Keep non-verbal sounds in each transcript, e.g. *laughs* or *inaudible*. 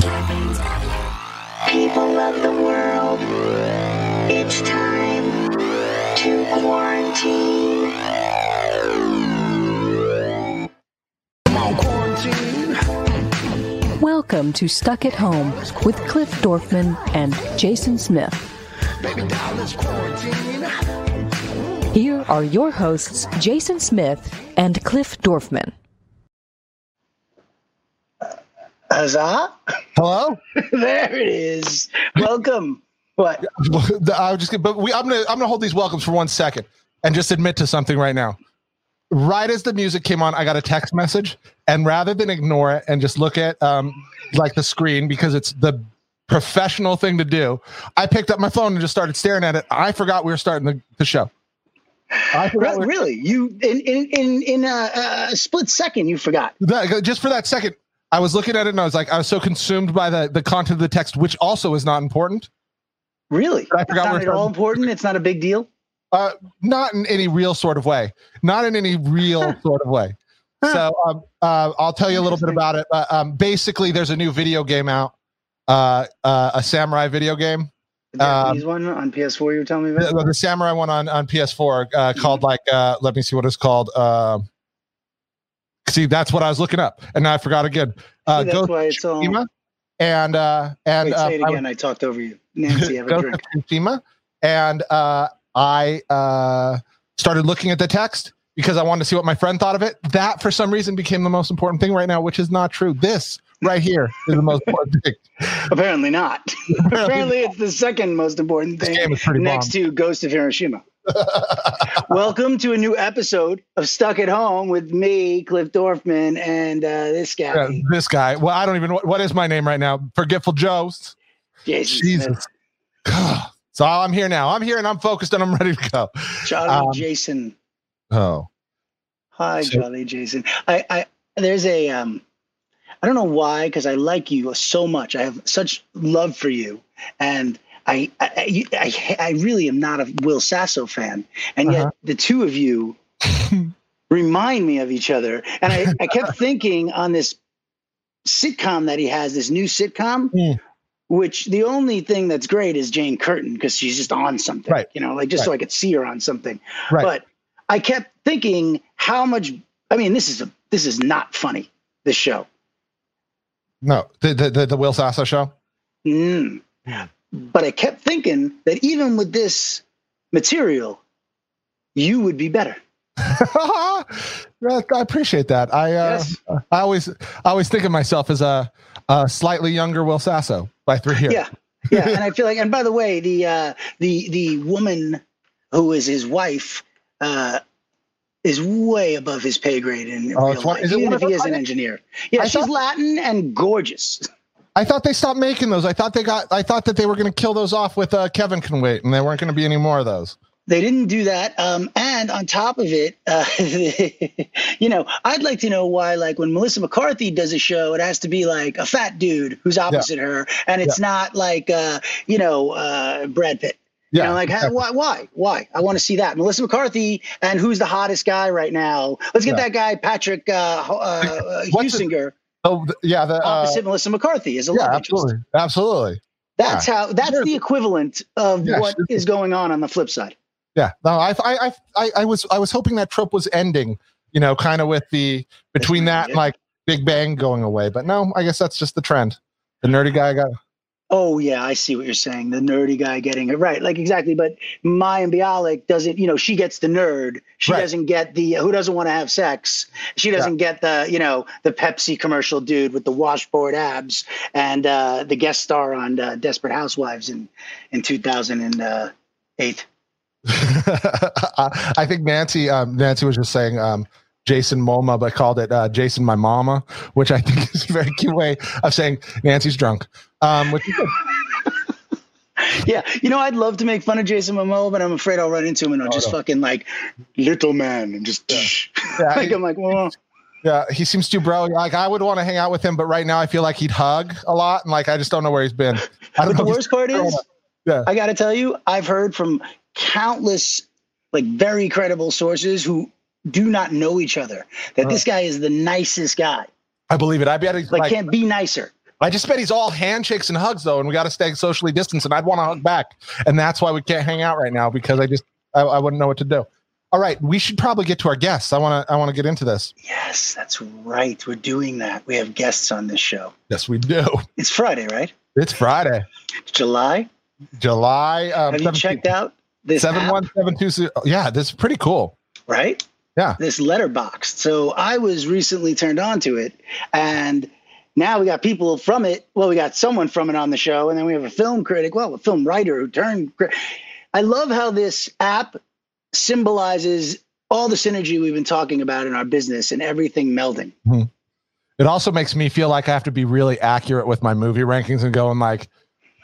People of the world, it's time to quarantine. Welcome to Stuck at Home with Cliff Dorfman and Jason Smith. Here are your hosts, Jason Smith and Cliff Dorfman. Huzzah! Hello. *laughs* there it is. Welcome. What? I was just, but we, I'm gonna, I'm gonna hold these welcomes for one second and just admit to something right now. Right as the music came on, I got a text message, and rather than ignore it and just look at um, like the screen because it's the professional thing to do, I picked up my phone and just started staring at it. I forgot we were starting the, the show. I really, really? You in in in in a, a split second, you forgot. That, just for that second, I was looking at it and I was like, I was so consumed by the the content of the text, which also is not important. Really? I forgot. It's not at all important. It's not a big deal. Uh, not in any real sort of way. Not in any real sort of way. So um, uh, I'll tell you a little bit about it. Uh, um, basically, there's a new video game out, uh, uh, a samurai video game. The Japanese um, one on PS4. You were telling me about the, the samurai one on on PS4 uh, called like uh, let me see what it's called. Uh, see, that's what I was looking up, and I forgot again. Uh, that's why it's all. And uh, and Wait, say it again. I, I, talked over you, Nancy. Have a *laughs* drink. Tsushima, and uh, I uh, started looking at the text because I wanted to see what my friend thought of it. That, for some reason, became the most important thing right now, which is not true. This right here is the most important thing. *laughs* Apparently not. Apparently, it's the second most important thing next bomb. to Ghost of Hiroshima. *laughs* Welcome to a new episode of Stuck at Home with me, Cliff Dorfman, and uh, this guy. Yeah, this guy. Well, I don't even know what is my name right now. Forgetful Joe's. Jason Jesus. *sighs* So I'm here now. I'm here and I'm focused and I'm ready to go. Jolly um, Jason. Oh. Hi, so, Jolly Jason. I, I there's a um I don't know why, because I like you so much. I have such love for you. And I I, I, I really am not a Will Sasso fan. And yet uh-huh. the two of you *laughs* remind me of each other. And I, I kept thinking on this sitcom that he has, this new sitcom. Mm which the only thing that's great is Jane Curtin because she's just on something, right. you know, like just right. so I could see her on something. Right. But I kept thinking how much. I mean, this is a this is not funny. This show. No, the the the, the Will Sasso show. Mm. But I kept thinking that even with this material, you would be better. *laughs* I appreciate that. I uh, yes. I always I always think of myself as a, a slightly younger Will Sasso by three years. Yeah, yeah. and I feel like, and by the way, the uh, the the woman who is his wife uh, is way above his pay grade in oh, real life, even if he is an engineer. Yeah, I she's thought, Latin and gorgeous. I thought they stopped making those. I thought they got. I thought that they were going to kill those off with uh, Kevin Can Wait, and there weren't going to be any more of those. They didn't do that. Um, and on top of it, uh, *laughs* you know, I'd like to know why, like, when Melissa McCarthy does a show, it has to be like a fat dude who's opposite yeah. her, and it's yeah. not like, uh, you know, uh, Brad Pitt. Yeah, you know, like exactly. why, why, why? I want to see that Melissa McCarthy and who's the hottest guy right now? Let's get yeah. that guy Patrick uh, uh, Husinger. Oh, yeah, the uh, opposite Melissa McCarthy is a yeah, absolutely, interest. absolutely. That's yeah. how. That's the equivalent of what is going on on the flip side. Yeah, no, I, I, I, I was, I was hoping that trope was ending. You know, kind of with the between that and like Big Bang going away, but no, I guess that's just the trend. The nerdy guy got. Oh yeah, I see what you're saying. The nerdy guy getting it right, like exactly. But Mayim Bialik doesn't. You know, she gets the nerd. She right. doesn't get the who doesn't want to have sex. She doesn't yeah. get the you know the Pepsi commercial dude with the washboard abs and uh, the guest star on uh, Desperate Housewives in in 2008. *laughs* I think Nancy um, Nancy was just saying um, Jason Momoa, but called it uh, Jason my mama, which I think is a very cute way of saying Nancy's drunk. Um, which *laughs* yeah, you know, I'd love to make fun of Jason Momoa, but I'm afraid I'll run into him and I'll oh, just no. fucking like little man and just yeah. *laughs* yeah like I'm like, well. Yeah, he seems too bro. Like I would want to hang out with him, but right now I feel like he'd hug a lot, and like I just don't know where he's been. but the worst part is, yeah. I got to tell you, I've heard from countless like very credible sources who do not know each other that this guy is the nicest guy. I believe it. I bet like, like can't be nicer. I just bet he's all handshakes and hugs though, and we got to stay socially distanced. And I'd want to hug back, and that's why we can't hang out right now because I just I, I wouldn't know what to do. All right, we should probably get to our guests. I want to I want to get into this. Yes, that's right. We're doing that. We have guests on this show. Yes, we do. It's Friday, right? It's Friday, July. July. Um, Have you checked out this seven one seven two? Yeah, this is pretty cool. right? Yeah. This letterbox. So I was recently turned on to it, and now we got people from it. Well, we got someone from it on the show, and then we have a film critic, well, a film writer who turned. I love how this app symbolizes all the synergy we've been talking about in our business and everything melding. Mm-hmm. It also makes me feel like I have to be really accurate with my movie rankings and going like,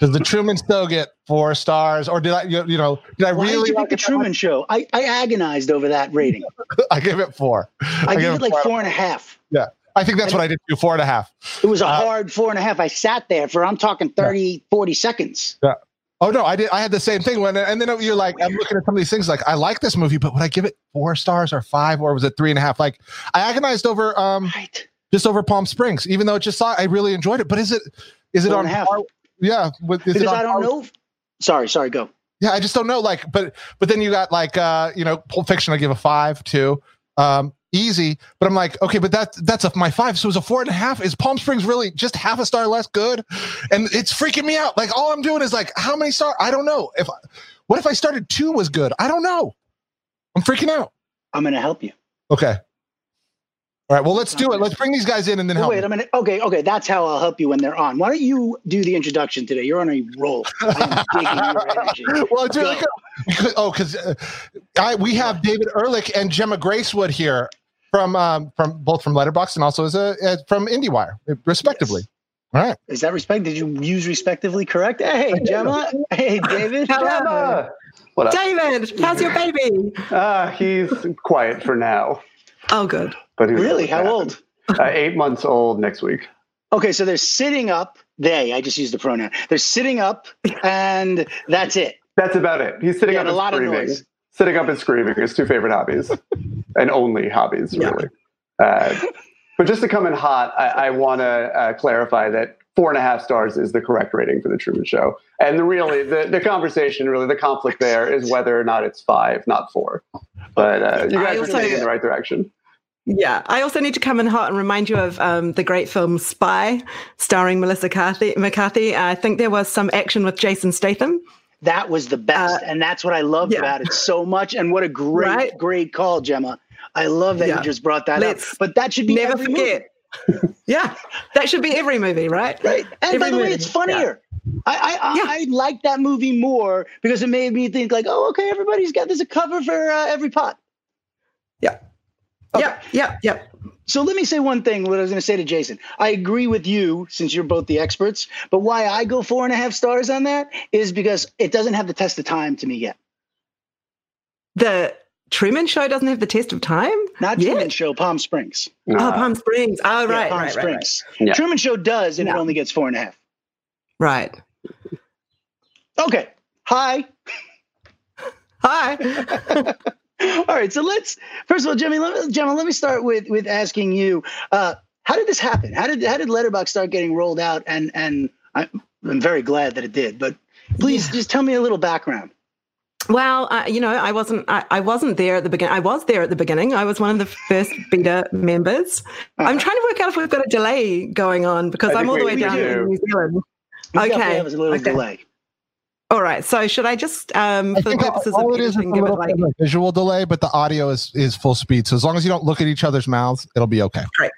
does the Truman still get four stars, or did I, you you know, did I Why really did you like the that much? Truman Show? I, I agonized over that rating. *laughs* I gave it four. I, give give it it like four four and a half. I think that's what I did too. Four and a half. It was a Uh, hard four and a half. I sat there for, I'm talking 30, 40 seconds. Oh no, I did. I had the same thing when, and then you're like, I'm looking at some of these things. Like, I like this movie, but would I give it four stars or five, or was it three and a half? Like, I agonized over, um, Right. just over Palm Springs, even though it just saw. I really enjoyed it, but is it, is it Four on? half. par- Yeah, with, is it Because I don't par- know. Sorry, sorry, go. Yeah, I just don't know. Like, but but then you got like, uh, you know, Pulp Fiction. I give a five to, um, easy. But I'm like, okay, but that that's a my five. So it's a four and a half. Is Palm Springs really just half a star less good? And it's freaking me out. Like, all I'm doing is like, how many stars? I don't know. If what if I started two was good? I don't know. I'm freaking out. I'm going to help you. Okay. All right. Well, let's do it. Let's bring these guys in and then Oh, help. wait a minute. Okay, okay. That's how I'll help you when they're on. Why don't you do the introduction today? You're on a roll. I'm *laughs* digging your energy. well, really Because, oh, because uh, I we have David Ehrlich and Gemma Gracewood here from um, from both from Letterbox and also as a as from IndieWire, respectively. All right. Is that respect? Did you use respectively correct? Hey, Gemma. Hey, David. Gemma! What up? David, how's your baby? Uh, he's quiet for now. Oh, good. But who knows Really? How old? Uh, eight months old next week. Okay, so they're sitting up. They, I just used the pronoun. They're sitting up, and that's it. That's about it. He's sitting Yeah, up and a and lot of noise. Sitting up and screaming. His two favorite hobbies, *laughs* and only hobbies, Yeah. really. Uh, but just to come in hot, I, I want to uh, clarify that four and a half stars is the correct rating for the Truman Show. And the really, the, the conversation, really, the conflict there is whether or not it's five, not four. But uh, you guys are heading in the right direction. Yeah, I also need to come in hot and remind you of um, the great film Spy, starring Melissa Carthy, McCarthy. I think there was some action with Jason Statham. That was the best, Uh, and that's what I loved yeah. about it so much. And what a great, Right? great call, Gemma. I love that Yeah. you just brought that Let's up. But that should be Never every movie, forget. *laughs* yeah, that should be every movie, right? right? And by Every the way, it's funnier. I I, I, Yeah. I like that movie more because it made me think like, oh, okay, everybody's got there's a cover for uh, every pot. Yeah. Okay. Yep, yep, yep. So let me say one thing. What I was going to say to Jason, I agree with you since you're both the experts. But why I go four and a half stars on that is because it doesn't have the test of time to me yet. The Truman Show doesn't have the test of time. Not Yet? Truman Show, Palm Springs. Oh, Uh, Palm Springs. Oh, Yeah, right, Palm right, right, right. Springs. Yeah. Truman Show does, and it only gets four and a half. Right. Okay. Hi. *laughs* Hi. *laughs* All right. So let's first of all, Jimmy, let me, Gemma, let me start with with asking you, uh, how did this happen? How did how did Letterbox start getting rolled out? And and I'm, I'm very glad that it did. But please, Yeah. just tell me a little background. Well, uh, you know, I wasn't. I, I wasn't there at the beginning. I was there at the beginning. I was one of the first beta members. I'm trying to work out if we've got a delay going on because I I'm all the way down do. in New Zealand. We Okay, have a little okay. delay. All right. So should I just, um, I for the think all, purposes all of it is is a editing, give it like bit of a visual delay, but the audio is is full speed. So as long as you don't look at each other's mouths, it'll be okay. Great.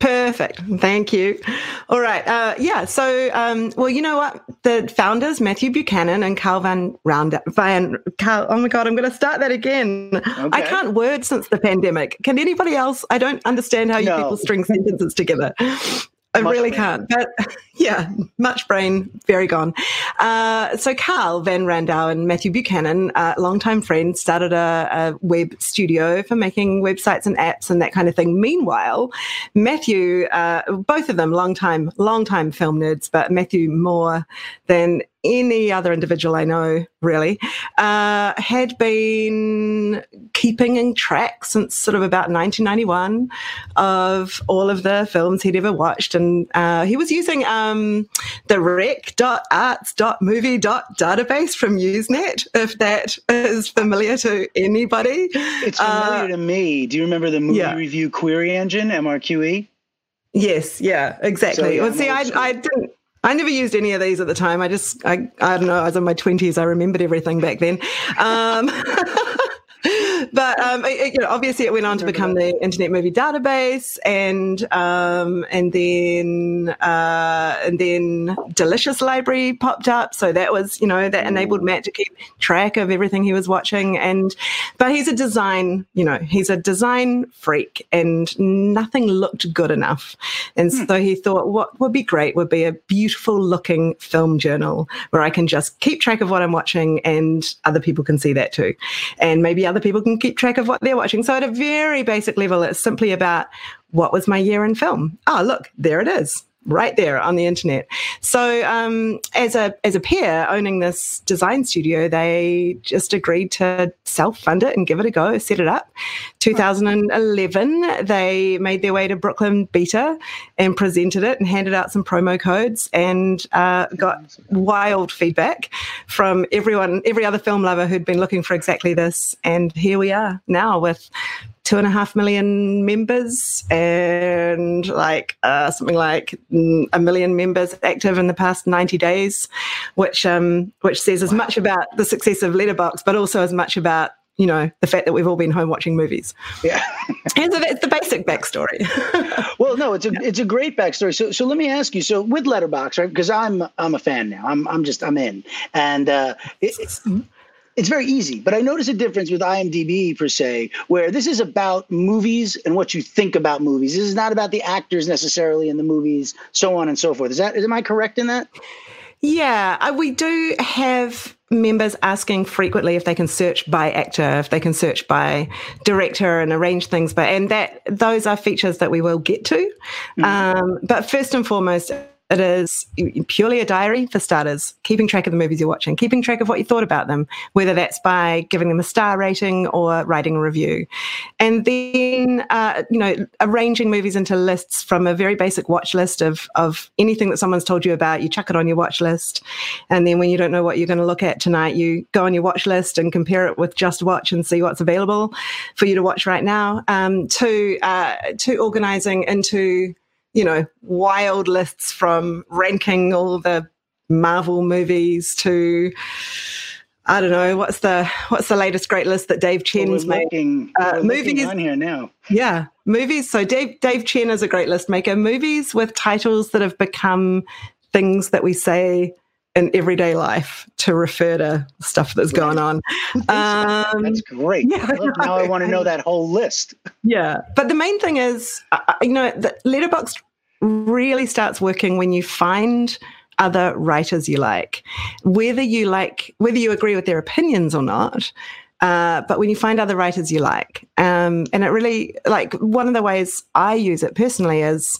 Perfect. Thank you. All right. Uh, yeah. So, um, well, you know what? The founders, Matthew Buchanan and Carl Van Round Van Carl. Oh my God, I'm going to start that again. I can't word since the pandemic. Can anybody else? I don't understand how you No. people string sentences together. I really brain. can't. But *laughs* yeah, much brain, very gone. Uh, so Karl von Randow and Matthew Buchanan, uh, longtime friends, started a, a web studio for making websites and apps and that kind of thing. Meanwhile, Matthew, uh, both of them, long time, long time film nerds, but Matthew more than any other individual I know, really, uh, had been keeping in track since sort of about 1991 of all of the films he'd ever watched. And uh, he was using um, the rec.arts.movie.database from Usenet, if that is familiar to anybody. It's familiar uh, to me. Do you remember the movie yeah. review query engine, MRQE? Yes, yeah, exactly. So, yeah, well, see, I, I didn't. I never used any of these at the time. I just, I, I don't know. I was in my twenties. I remembered everything back then. Um, *laughs* but um, it, you know, obviously, it went on to become the Internet Movie Database, and um, and then uh, and then Delicious Library popped up. So that was, you know, that enabled Matt to keep track of everything he was watching. And but he's a design, you know, he's a design freak, and nothing looked good enough. And hmm. so he thought, what would be great would be a beautiful looking film journal where I can just keep track of what I'm watching, and other people can see that too, and maybe other people can keep track of what they're watching. So at a very basic level, it's simply about what was my year in film? Oh, look, there it is right there on the internet. So um, as a as a peer owning this design studio, they just agreed to self fund it and give it a go, set it up. 2011, they made their way to Brooklyn Beta and presented it and handed out some promo codes and uh, got wild feedback from everyone, every other film lover who'd been looking for exactly this. And here we are now with two and a half million members and like uh, something like a million members active in the past 90 days, which um, which says as much about the success of Letterbox, but also as much about you know the fact that we've all been home watching movies. Yeah, *laughs* and so that's the basic backstory. *laughs* well, no, it's a it's a great backstory. So so let me ask you. So with Letterbox, right? Because I'm I'm a fan now. I'm I'm just I'm in, and uh, it, it's very easy, but I notice a difference with IMDb per se, where this is about movies and what you think about movies. This is not about the actors necessarily in the movies, so on and so forth. Is that am I correct in that? Yeah, uh, we do have members asking frequently if they can search by actor, if they can search by director and arrange things. But and that those are features that we will get to. Mm-hmm. Um, but first and foremost, it is purely a diary for starters, keeping track of the movies you're watching, keeping track of what you thought about them, whether that's by giving them a star rating or writing a review. And then, uh, you know, arranging movies into lists from a very basic watch list of, of anything that someone's told you about, you chuck it on your watch list. And then when you don't know what you're going to look at tonight, you go on your watch list and compare it with JustWatch and see what's available for you to watch right now. Um, to, uh, to organizing into you know, wild lists from ranking all the Marvel movies to I don't know what's the what's the latest great list that Dave Chen's well, making uh, movies on here now. Yeah, movies. So Dave Dave Chen is a great list maker. Movies with titles that have become things that we say in everyday life to refer to stuff that's going on. *laughs* Um, that's great. Yeah, I now I want to know that whole list. Yeah, but the main thing is, you know, the letterbox really starts working when you find other writers you like, whether you like, whether you agree with their opinions or not. Uh, but when you find other writers you like, um, and it really like one of the ways I use it personally is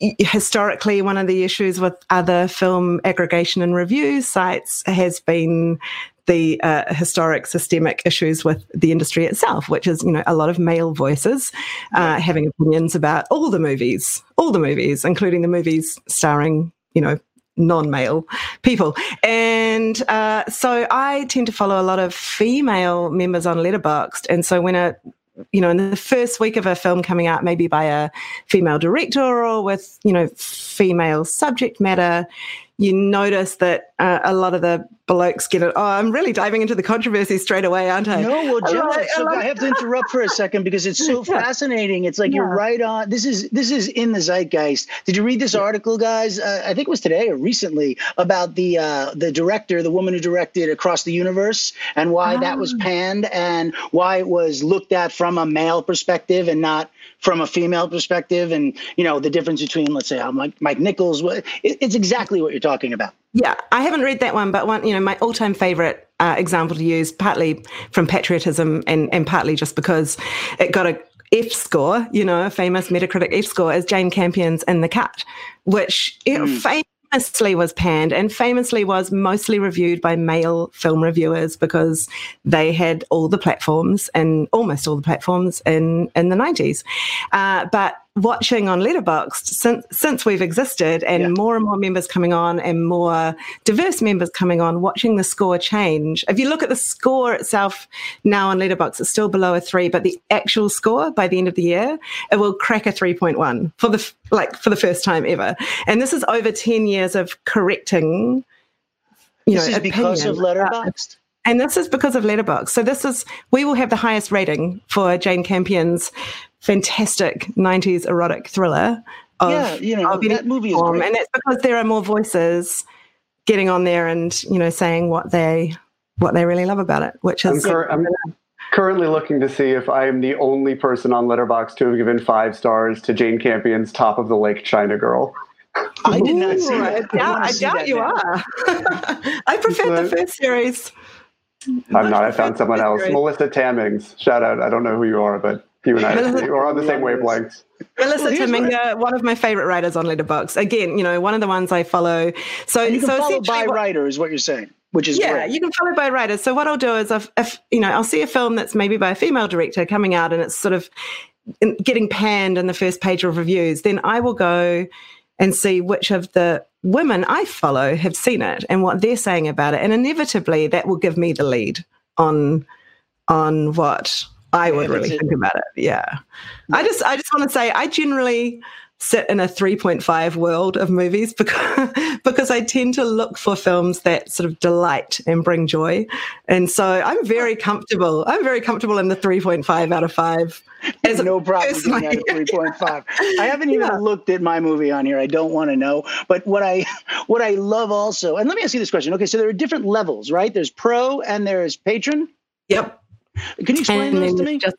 historically one of the issues with other film aggregation and review sites has been the uh, historic systemic issues with the industry itself, which is, you know, a lot of male voices uh, having opinions about all the movies, all the movies, including the movies starring, you know, non-male people. And uh, so i tend to follow a lot of female members on letterboxd. And so when a you know, in the first week of a film coming out, maybe by a female director or with, you know, female subject matter, you notice that uh, a lot of the blokes get it. Oh, I'm really diving into the controversy straight away, aren't I? No, well, Jill, I, so I, have to interrupt for a second because it's so *laughs* yeah. fascinating. It's like yeah. you're right on. This is this is in the zeitgeist. Did you read this article, guys? Uh, I think it was today or recently about the uh, the director, the woman who directed Across the Universe, and why that was ah. panned and why it was looked at from a male perspective and not from a female perspective, and you know the difference between, let's say, how Mike, Mike Nichols. It's exactly what you're talking about. Yeah, I haven't read that one, but one, you know, my all-time favorite uh, example to use, partly from patriotism and and partly just because it got a F score, you know, a famous Metacritic F score, is Jane Campion's In the Cut, which mm famously was panned and famously was mostly reviewed by male film reviewers because they had all the platforms and almost all the platforms in, in the 90s. Uh, but watching on Letterboxd since since we've existed, and Yeah. more and more members coming on, and more diverse members coming on, watching the score change. If you look at the score itself now on Letterboxd, it's still below a three, but the actual score by the end of the year, it will crack a three point one for the like for the first time ever. And this is over ten years of correcting. You This know, is because of. Letterboxd. And this is because of Letterbox. So this is we will have the highest rating for Jane Campion's fantastic '90s erotic thriller. Of, Yeah, you know, of that movie is form. great. and that's because there are more voices getting on there and you know saying what they what they really love about it, which I'm, is cur- I'm currently looking to see if I am the only person on Letterboxd to have given five stars to Jane Campion's Top of the Lake China Girl. I did not see Ooh, that. I I doubt, wanna I doubt that you now. are. *laughs* I prefer the first series. I'm not. I found someone else. Melissa Tammings. Shout out. I don't know who you are, but you and I Melissa- are on the same Love this. wavelengths. Melissa Well, here's what- Taminga, one of my favorite writers on Letterboxd. Again, you know, one of the ones I follow. So, And you can so follow by what- writer is what you're saying, which is yeah, great. you can follow by writer. So what I'll do is, if, if you know, I'll see a film that's maybe by a female director coming out, and it's sort of getting panned in the first page of reviews, then I will go and see which of the women I follow have seen it and what they're saying about it, and inevitably that will give me the lead on on what I would really think about it. Yeah, I just I just want to say I generally sit in a 3.5 world of movies *laughs* because because I tend to look for films that sort of delight and bring joy. And so I'm very comfortable. I'm very comfortable in the 3.5 out of 5. *laughs* As no problem that a like- 3.5 *laughs* i haven't even Yeah. looked at my movie on here i don't want to know but what i what i love also and let me ask you this question okay so there are different levels right there's pro and there's patron Yep. Can you explain And those to me just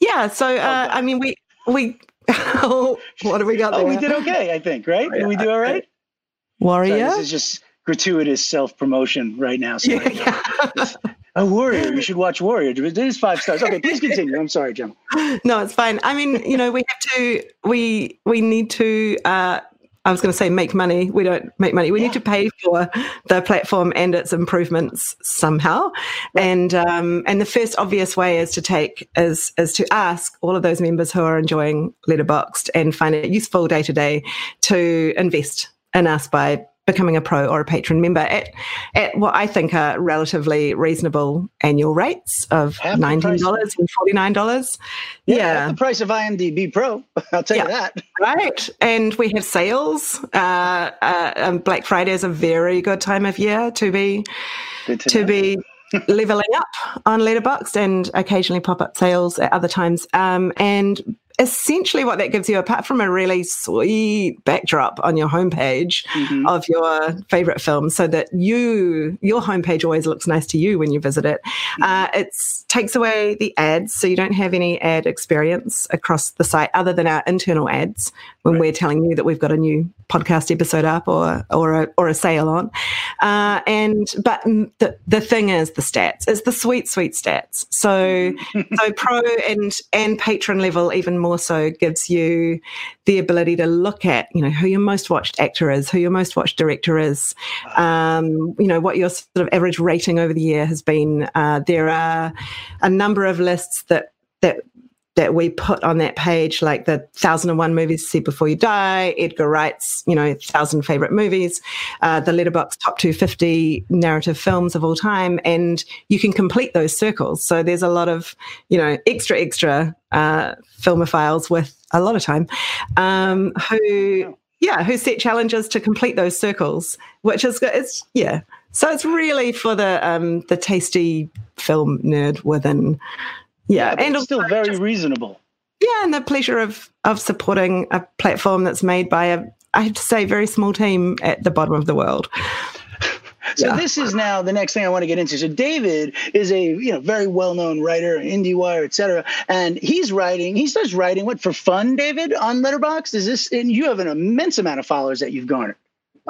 yeah, so uh, God. I mean we we *laughs* what do we got oh we did okay i think right did we do all right Sorry, Warrior. this is just gratuitous self-promotion right now sorry. *laughs* Yeah. a warrior you should watch warrior it is five stars okay please continue i'm sorry jim *laughs* no, it's fine. I mean, you know, we have to we we need to uh I was going to say make money. We don't make money. We need to pay for the platform and its improvements somehow. And um, and the first obvious way is to take is is to ask all of those members who are enjoying Letterboxd and find it useful day to day to invest in us by becoming a pro or a patron member at at what I think are relatively reasonable annual rates of Half nineteen dollars and forty nine dollars. yeah, Yeah, the price of imdb pro *laughs* i'll tell you that right. And we have sales. Uh, uh, um, Black Friday is a very good time of year to be to, to be *laughs* leveling up on Letterboxd and occasionally pop up sales at other times. Um, and essentially, what that gives you, apart from a really sweet backdrop on your homepage Mhm. of your favorite film, so that you your homepage always looks nice to you when you visit it, uh, it takes away the ads, so you don't have any ad experience across the site other than our internal ads when we're telling you that we've got a new podcast episode up or or a, or a sale on. Uh, and but the the thing is the stats. It's the sweet sweet stats. So so pro and and patron level even more so gives you the ability to look at you know who your most watched actor is, who your most watched director is, um, you know what your sort of average rating over the year has been. Uh, there are a number of lists that that that we put on that page, like the thousand and one movies to see before you die, Edgar Wright's, you know, thousand favorite movies, uh, the Letterbox top 250 narrative films of all time, and you can complete those circles. So there's a lot of, you know, extra, extra uh, filmophiles with a lot of time um, who, yeah, who set challenges to complete those circles, which is, it's, yeah. So it's really for the um, the tasty film nerd within, yeah, and it's still very just- reasonable yeah, and the pleasure of of supporting a platform that's made by a I have to say very small team at the bottom of the world. So Yeah. this is now the next thing I want to get into. So David is a you know very well known writer, IndieWire, et cetera, and he's writing. He starts writing what for fun, David, on Letterbox. Is this? And you have an immense amount of followers that you've garnered.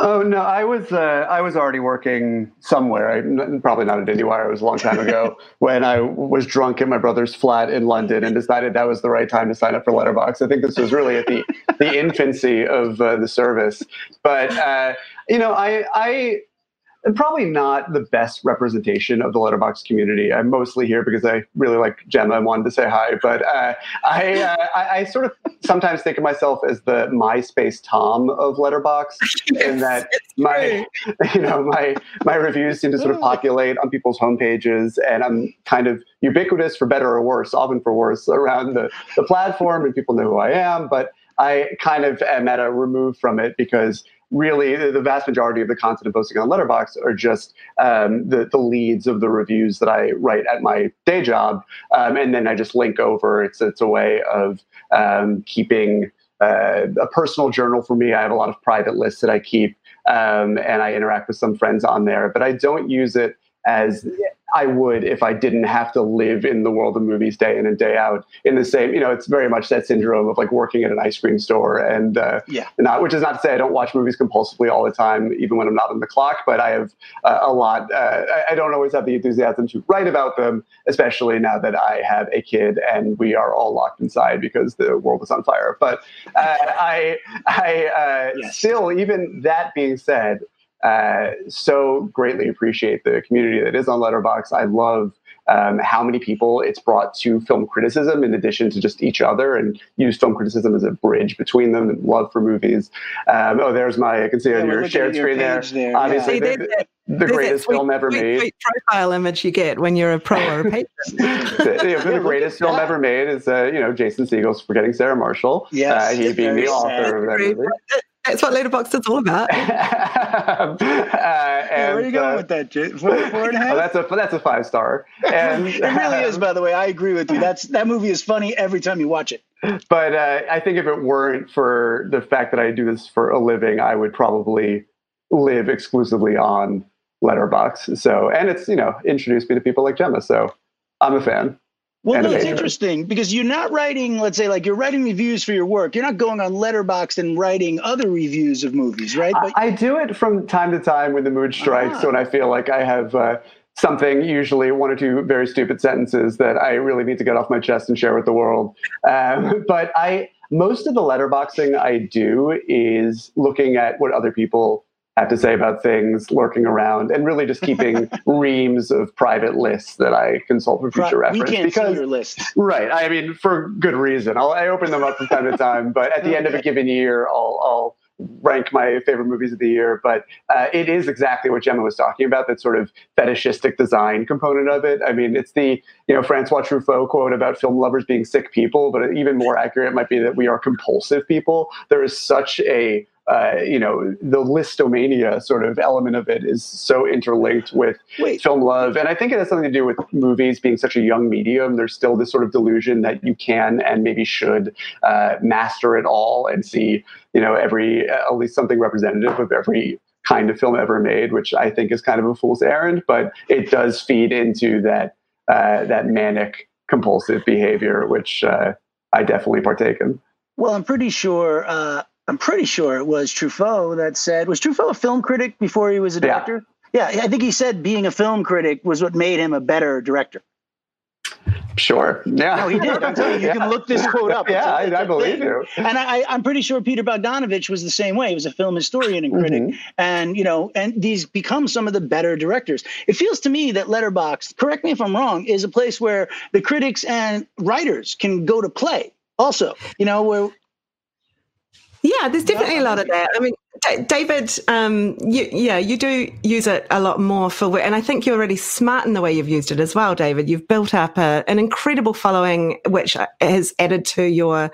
Oh no, I was uh, I was already working somewhere. I, n- probably not at IndieWire. It was a long time ago *laughs* when I was drunk in my brother's flat in London and decided that was the right time to sign up for Letterbox. I think this was really at the *laughs* the infancy of uh, the service. But uh, you know, I I probably not the best representation of the letterbox community. I'm mostly here because I really like Gemma and wanted to say hi. But uh, I, uh, I, I sort of sometimes think of myself as the MySpace Tom of Letterboxd, *laughs* in that my *laughs* you know my my reviews seem to sort of populate on people's homepages, and I'm kind of ubiquitous for better or worse, often for worse, around the the platform, and people know who I am. But I kind of am at a remove from it because really the vast majority of the content I'm posting on Letterbox are just um, the the leads of the reviews that I write at my day job, um, and then I just link over. It's it's a way of um, keeping uh, a personal journal for me. I have a lot of private lists that I keep, um, and I interact with some friends on there, but I don't use it as I would if I didn't have to live in the world of movies day in and day out in the same, you know, it's very much that syndrome of like working at an ice cream store and, uh, Yeah. not, which is not to say I don't watch movies compulsively all the time, even when I'm not on the clock, but I have uh, a lot, uh, I, I don't always have the enthusiasm to write about them, especially now that I have a kid and we are all locked inside because the world is on fire. But uh, I, I uh, Yes. still, even that being said, uh, so greatly appreciate the community that is on Letterbox. I love um, how many people it's brought to film criticism in addition to just each other and use film criticism as a bridge between them and love for movies. Um, oh, there's my, I can see Yeah, on your shared your screen there. there, Obviously, yeah. the, See, there's the There's greatest sweet- film ever sweet- made. sweet profile image you get when you're a pro or a *laughs* patron. the, you know, the greatest *laughs* at film ever made is, uh, you know, Jason Segel's Forgetting Sarah Marshall. Yes, uh, he being the author sad. of that movie. That's what Letterboxd is all about. uh, *laughs* Yeah, where are you and, going uh, with that? Jay? Four, four and a *laughs* half? Oh, that's a that's a five star. *laughs* And it really is, by the way. I agree with you. That's that movie is funny every time you watch it. but uh, I think if it weren't for the fact that I do this for a living, I would probably live exclusively on Letterbox. So, and it's you know introduced me to people like Gemma. So, I'm a fan. Well, no, it's interesting because you're not writing, let's say, like you're writing reviews for your work. You're not going on Letterboxd and writing other reviews of movies, right? I, I do it from time to time when the mood strikes, Ah. when I feel like I have. Uh, Something usually one or two very stupid sentences that I really need to get off my chest and share with the world. Um, *laughs* but I most of the letterboxing I do is looking at what other people have to say about things, lurking around, and really just keeping *laughs* reams of private lists that I consult for future Right. we reference. can't because see your list. Right. I mean, for good reason. I'll, I open them up from time to time, but at the end of a given year, I'll, I'll rank my favorite movies of the year. But uh, it is exactly what Gemma was talking about, that sort of fetishistic design component of it. I mean, it's the, you know, Francois Truffaut quote about film lovers being sick people, but even more accurate might be that we are compulsive people. There is such a uh, you know, the listomania sort of element of it is so interlinked with Wait, film love. And I think it has something to do with movies being such a young medium. There's still this sort of delusion that you can and maybe should uh, master it all and see, you know, every, at least something representative of every kind of film ever made, which I think is kind of a fool's errand, but it does feed into that, uh, that manic compulsive behavior, which uh, I definitely partake in. well, I'm pretty sure. I'm pretty sure it was Truffaut that said. Was Truffaut a film critic before he was a director? Yeah, yeah, I think he said being a film critic was what made him a better director. Sure. Yeah. No, he did. I'm telling you, you Yeah. can look this quote up. It's Yeah, a- I, I believe you. And I, I'm pretty sure Peter Bogdanovich was the same way. He was a film historian and critic, Mhm. and you know, and these become some of the better directors. It feels to me that Letterbox, correct me if I'm wrong, is a place where the critics and writers can go to play. Also, you know, where Yeah, there's definitely a lot of that. I mean, Da- David, um, you, yeah, you do use it a lot more for, work, and I think you're really smart in the way you've used it as well, David. You've built up a, an incredible following, which has added to your.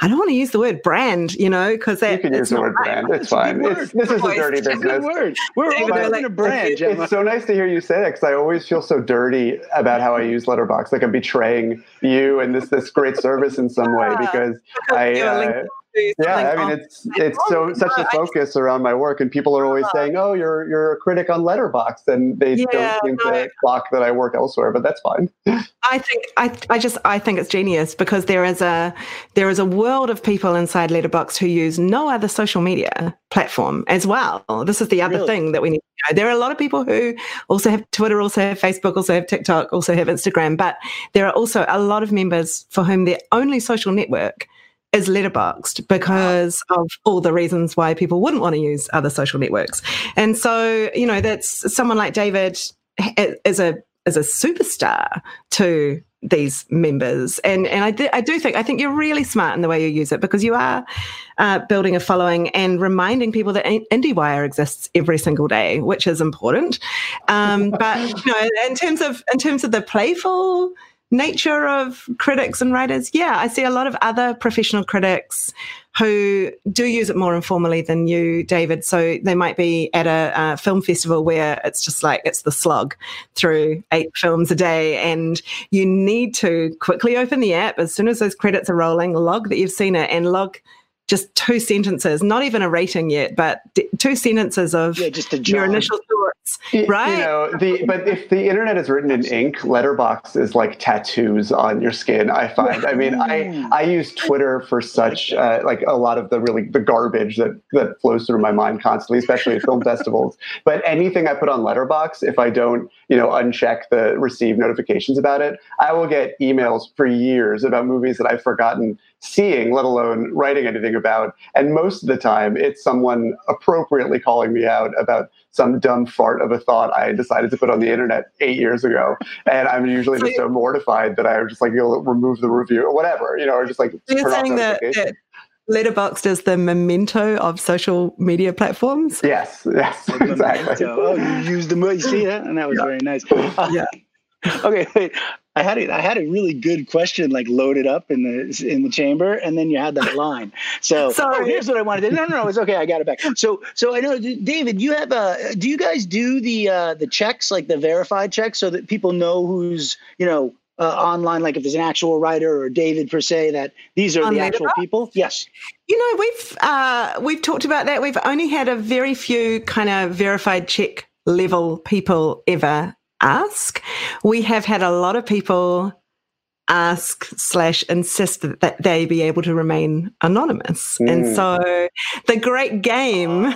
I don't want to use the word brand, you know, because You can use the word brand. It's It's fine. It's, this is a dirty It's a good business. word. We're David, all I in like- a brand, Gemma. It's so nice to hear you say that because I always feel so dirty about how I use Letterbox. Like I'm betraying you and this this great service in some way because I. Uh, linked to yeah, I mean on- it's it's so such a focus around my work, and people are always saying, "Oh, you're you're a critic on Letterbox," and they Yeah, don't seem no. to clock that I work elsewhere. But that's fine. I think I, I just I think it's genius because there is a there is a world of people inside Letterbox who use no other social media platform as well. This is the other Really? thing that we need to know. There are a lot of people who also have Twitter, also have Facebook, also have TikTok, also have Instagram, but there are also a lot of members for whom their only social network is Letterboxd because of all the reasons why people wouldn't want to use other social networks. And so, you know, that's someone like David is a is a superstar to these members and and I, do, I do think I think you're really smart in the way you use it because you are uh, building a following and reminding people that IndieWire exists every single day which is important um, but you know in terms of in terms of the playful nature of critics and writers, yeah, I see a lot of other professional critics who do use it more informally than you, David. So they might be at a, a, film festival where it's just like it's the slog through eight films a day, and you need to quickly open the app as soon as those credits are rolling, log that you've seen it, and log just two sentences, not even a rating yet, but d- two sentences of yeah, just your initial right? You know, the but if the internet is written in ink, letterbox is like tattoos on your skin. I find. I mean, I I use Twitter for such uh, like a lot of the really the garbage that that flows through my mind constantly, especially at film festivals. But anything I put on Letterbox, if I don't you know uncheck the receive notifications about it, I will get emails for years about movies that I've forgotten seeing, let alone writing anything about. And most of the time, it's someone appropriately calling me out about some dumb fart of a thought I decided to put on the internet eight years ago. And I'm usually just so mortified that I'm just like, you'll remove the review or whatever, you know, or just like. You're saying that, that Letterboxd is the memento of social media platforms. Yes, yes, exactly. Oh, you used the you see that, and that was yeah. very nice. Uh, yeah. *laughs* Okay, wait. I had a, I had a really good question like loaded up in the in the chamber, and then you had that line. So *laughs* oh, here's what I wanted to. No, no, no, it's okay. I got it back. So so I know David, you have a. Do you guys do the uh, the checks like the verified checks so that people know who's you know uh, online, like if there's an actual writer or David per se, that these are On the actual people? Yes. You know, we've uh, we've talked about that. We've only had a very few kind of verified check level people ever ask. We have had a lot of people ask slash insist that they be able to remain anonymous. Mm. And so the great game,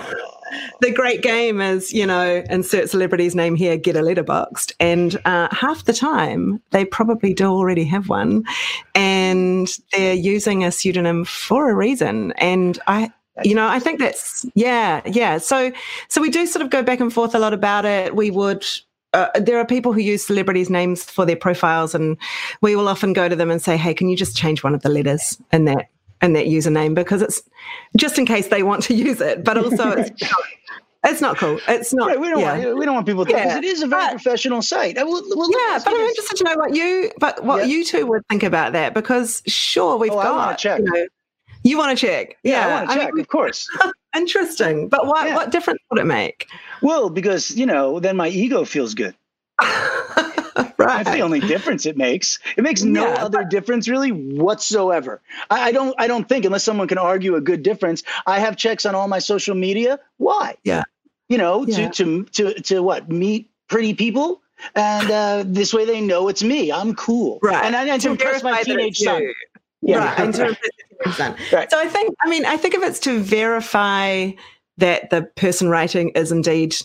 the great game is, you know, insert celebrity's name here, get a Letterboxd. And uh, half the time they probably do already have one and they're using a pseudonym for a reason. And I, you know, I think that's, yeah, yeah. So, so we do sort of go back and forth a lot about it. We would, uh, there are people who use celebrities' names for their profiles, and we will often go to them and say, "Hey, can you just change one of the letters in that in that username because it's just in case they want to *laughs* use it, but also it's." *laughs* It's not cool. It's not. Right, we don't yeah. want. We don't want people to. Yeah. It is a very but, professional site. We'll, we'll yeah, but I'm interested to know what you, but what yeah. you two would think about that because sure we've oh, got. check. You, know, you want to check? Yeah, yeah I want to check. Mean, of course. *laughs* interesting, but what what difference would it make? Well, because you know, then my ego feels good. *laughs* right. That's the only difference it makes. It makes no yeah, other but- difference really whatsoever. I, I, don't. I don't think unless someone can argue a good difference. I have checks on all my social media. Why? Yeah. You know, yeah. to to to to what meet pretty people, and uh, this way they know it's me. I'm cool. Right. And, and to, to impress my teenage son. Yeah. Right. and to impress son. Right. So I think. I mean, I think if it's to verify that the person writing is indeed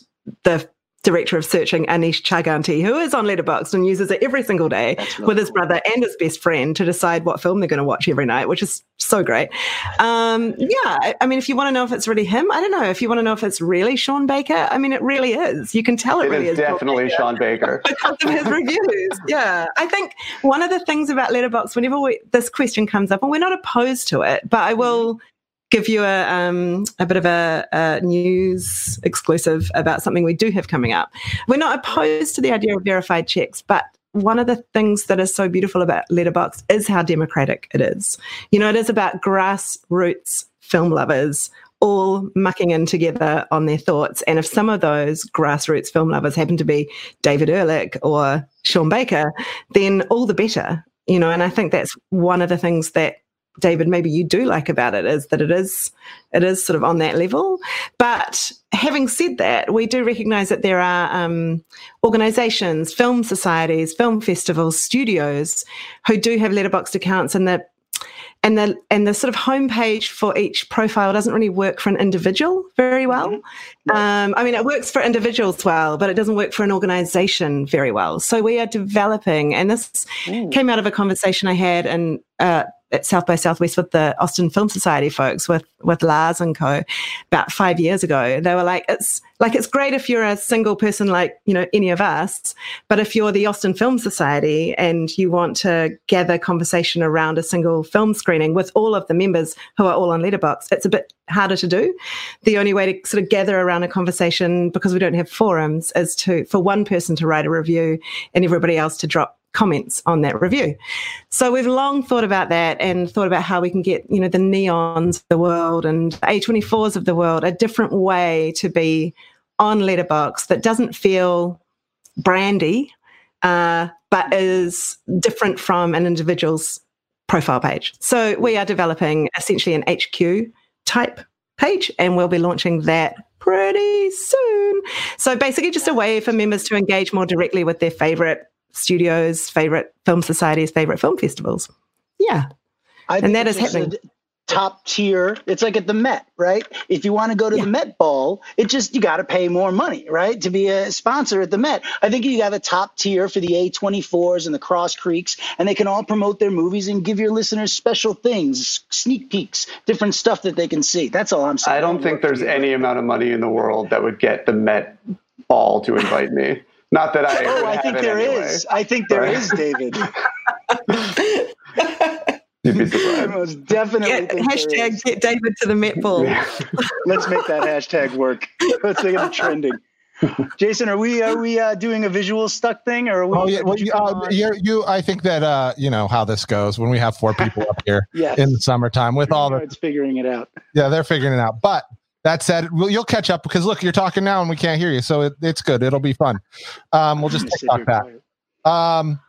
the director of searching Aneesh Chaganty, who is on Letterboxd and uses it every single day really with his brother and his best friend to decide what film they're going to watch every night, which is so great. Um, yeah, I mean, if you want to know if it's really him, I don't know. If you want to know if it's really Sean Baker, I mean, it really is. You can tell it, it really is. is definitely Sean Baker *laughs* because of his reviews. *laughs* Yeah, I think one of the things about Letterboxd, whenever we, this question comes up, and we're not opposed to it, but I will give you a, um, a bit of a, a, news exclusive about something we do have coming up. We're not opposed to the idea of verified checks, but one of the things that is so beautiful about Letterbox is how democratic it is. You know, it is about grassroots film lovers all mucking in together on their thoughts. And if some of those grassroots film lovers happen to be David Ehrlich or Sean Baker, then all the better. You know, and I think that's one of the things that David, maybe you do like about it is that it is it is sort of on that level. But having said that, we do recognise that there are um, organisations, film societies, film festivals, studios who do have Letterboxd accounts, and the and the and the sort of homepage for each profile doesn't really work for an individual very well. Mm-hmm. Um, I mean, it works for individuals well, but it doesn't work for an organization very well. So we are developing, and this mm. came out of a conversation I had in uh, at South by Southwest with the Austin Film Society folks, with with Lars and co, about five years ago. They were like, it's like it's great if you're a single person like you know any of us, but if you're the Austin Film Society and you want to gather conversation around a single film screening with all of the members who are all on Letterbox, it's a bit harder to do. The only way to sort of gather around a conversation because we don't have forums is to for one person to write a review and everybody else to drop comments on that review. So we've long thought about that and thought about how we can get, you know, the neons of the world and the A24s of the world a different way to be on Letterboxd that doesn't feel brandy, uh, but is different from an individual's profile page. So we are developing essentially an HQ type page and we'll be launching that pretty soon. So basically just a way for members to engage more directly with their favorite studios, favorite film societies, favorite film festivals. Yeah. I And that it's is just a happening. Top tier. It's like at the Met, right? If you want to go to Yeah. the Met Ball, it just you got to pay more money, right, to be a sponsor at the Met. I think you have a top tier for the A24s and the Cross Creeks, and they can all promote their movies and give your listeners special things, sneak peeks, different stuff that they can see. That's all I'm saying. I don't think there's any amount of money in the world that would get the Met Ball to invite me. Not that I. Oh, I think it there is. anyway. I think there is, David. *laughs* You'd be surprised. most definitely Get, think hashtag is. get David to the Met Ball. *laughs* Let's make that hashtag work. Let's make it trending. *laughs* Jason, are we are we uh, doing a visual stuck thing, or are we? Oh yeah, well, you you, uh, you're, you. I think that uh, you know how this goes when we have four people up here Yes. in the summertime with all the it's figuring it out. yeah, they're figuring it out. But that said, well, you'll catch up because look, you're talking now and we can't hear you, so it, it's good. It'll be fun. Um, we'll just Sit talk here back. Um,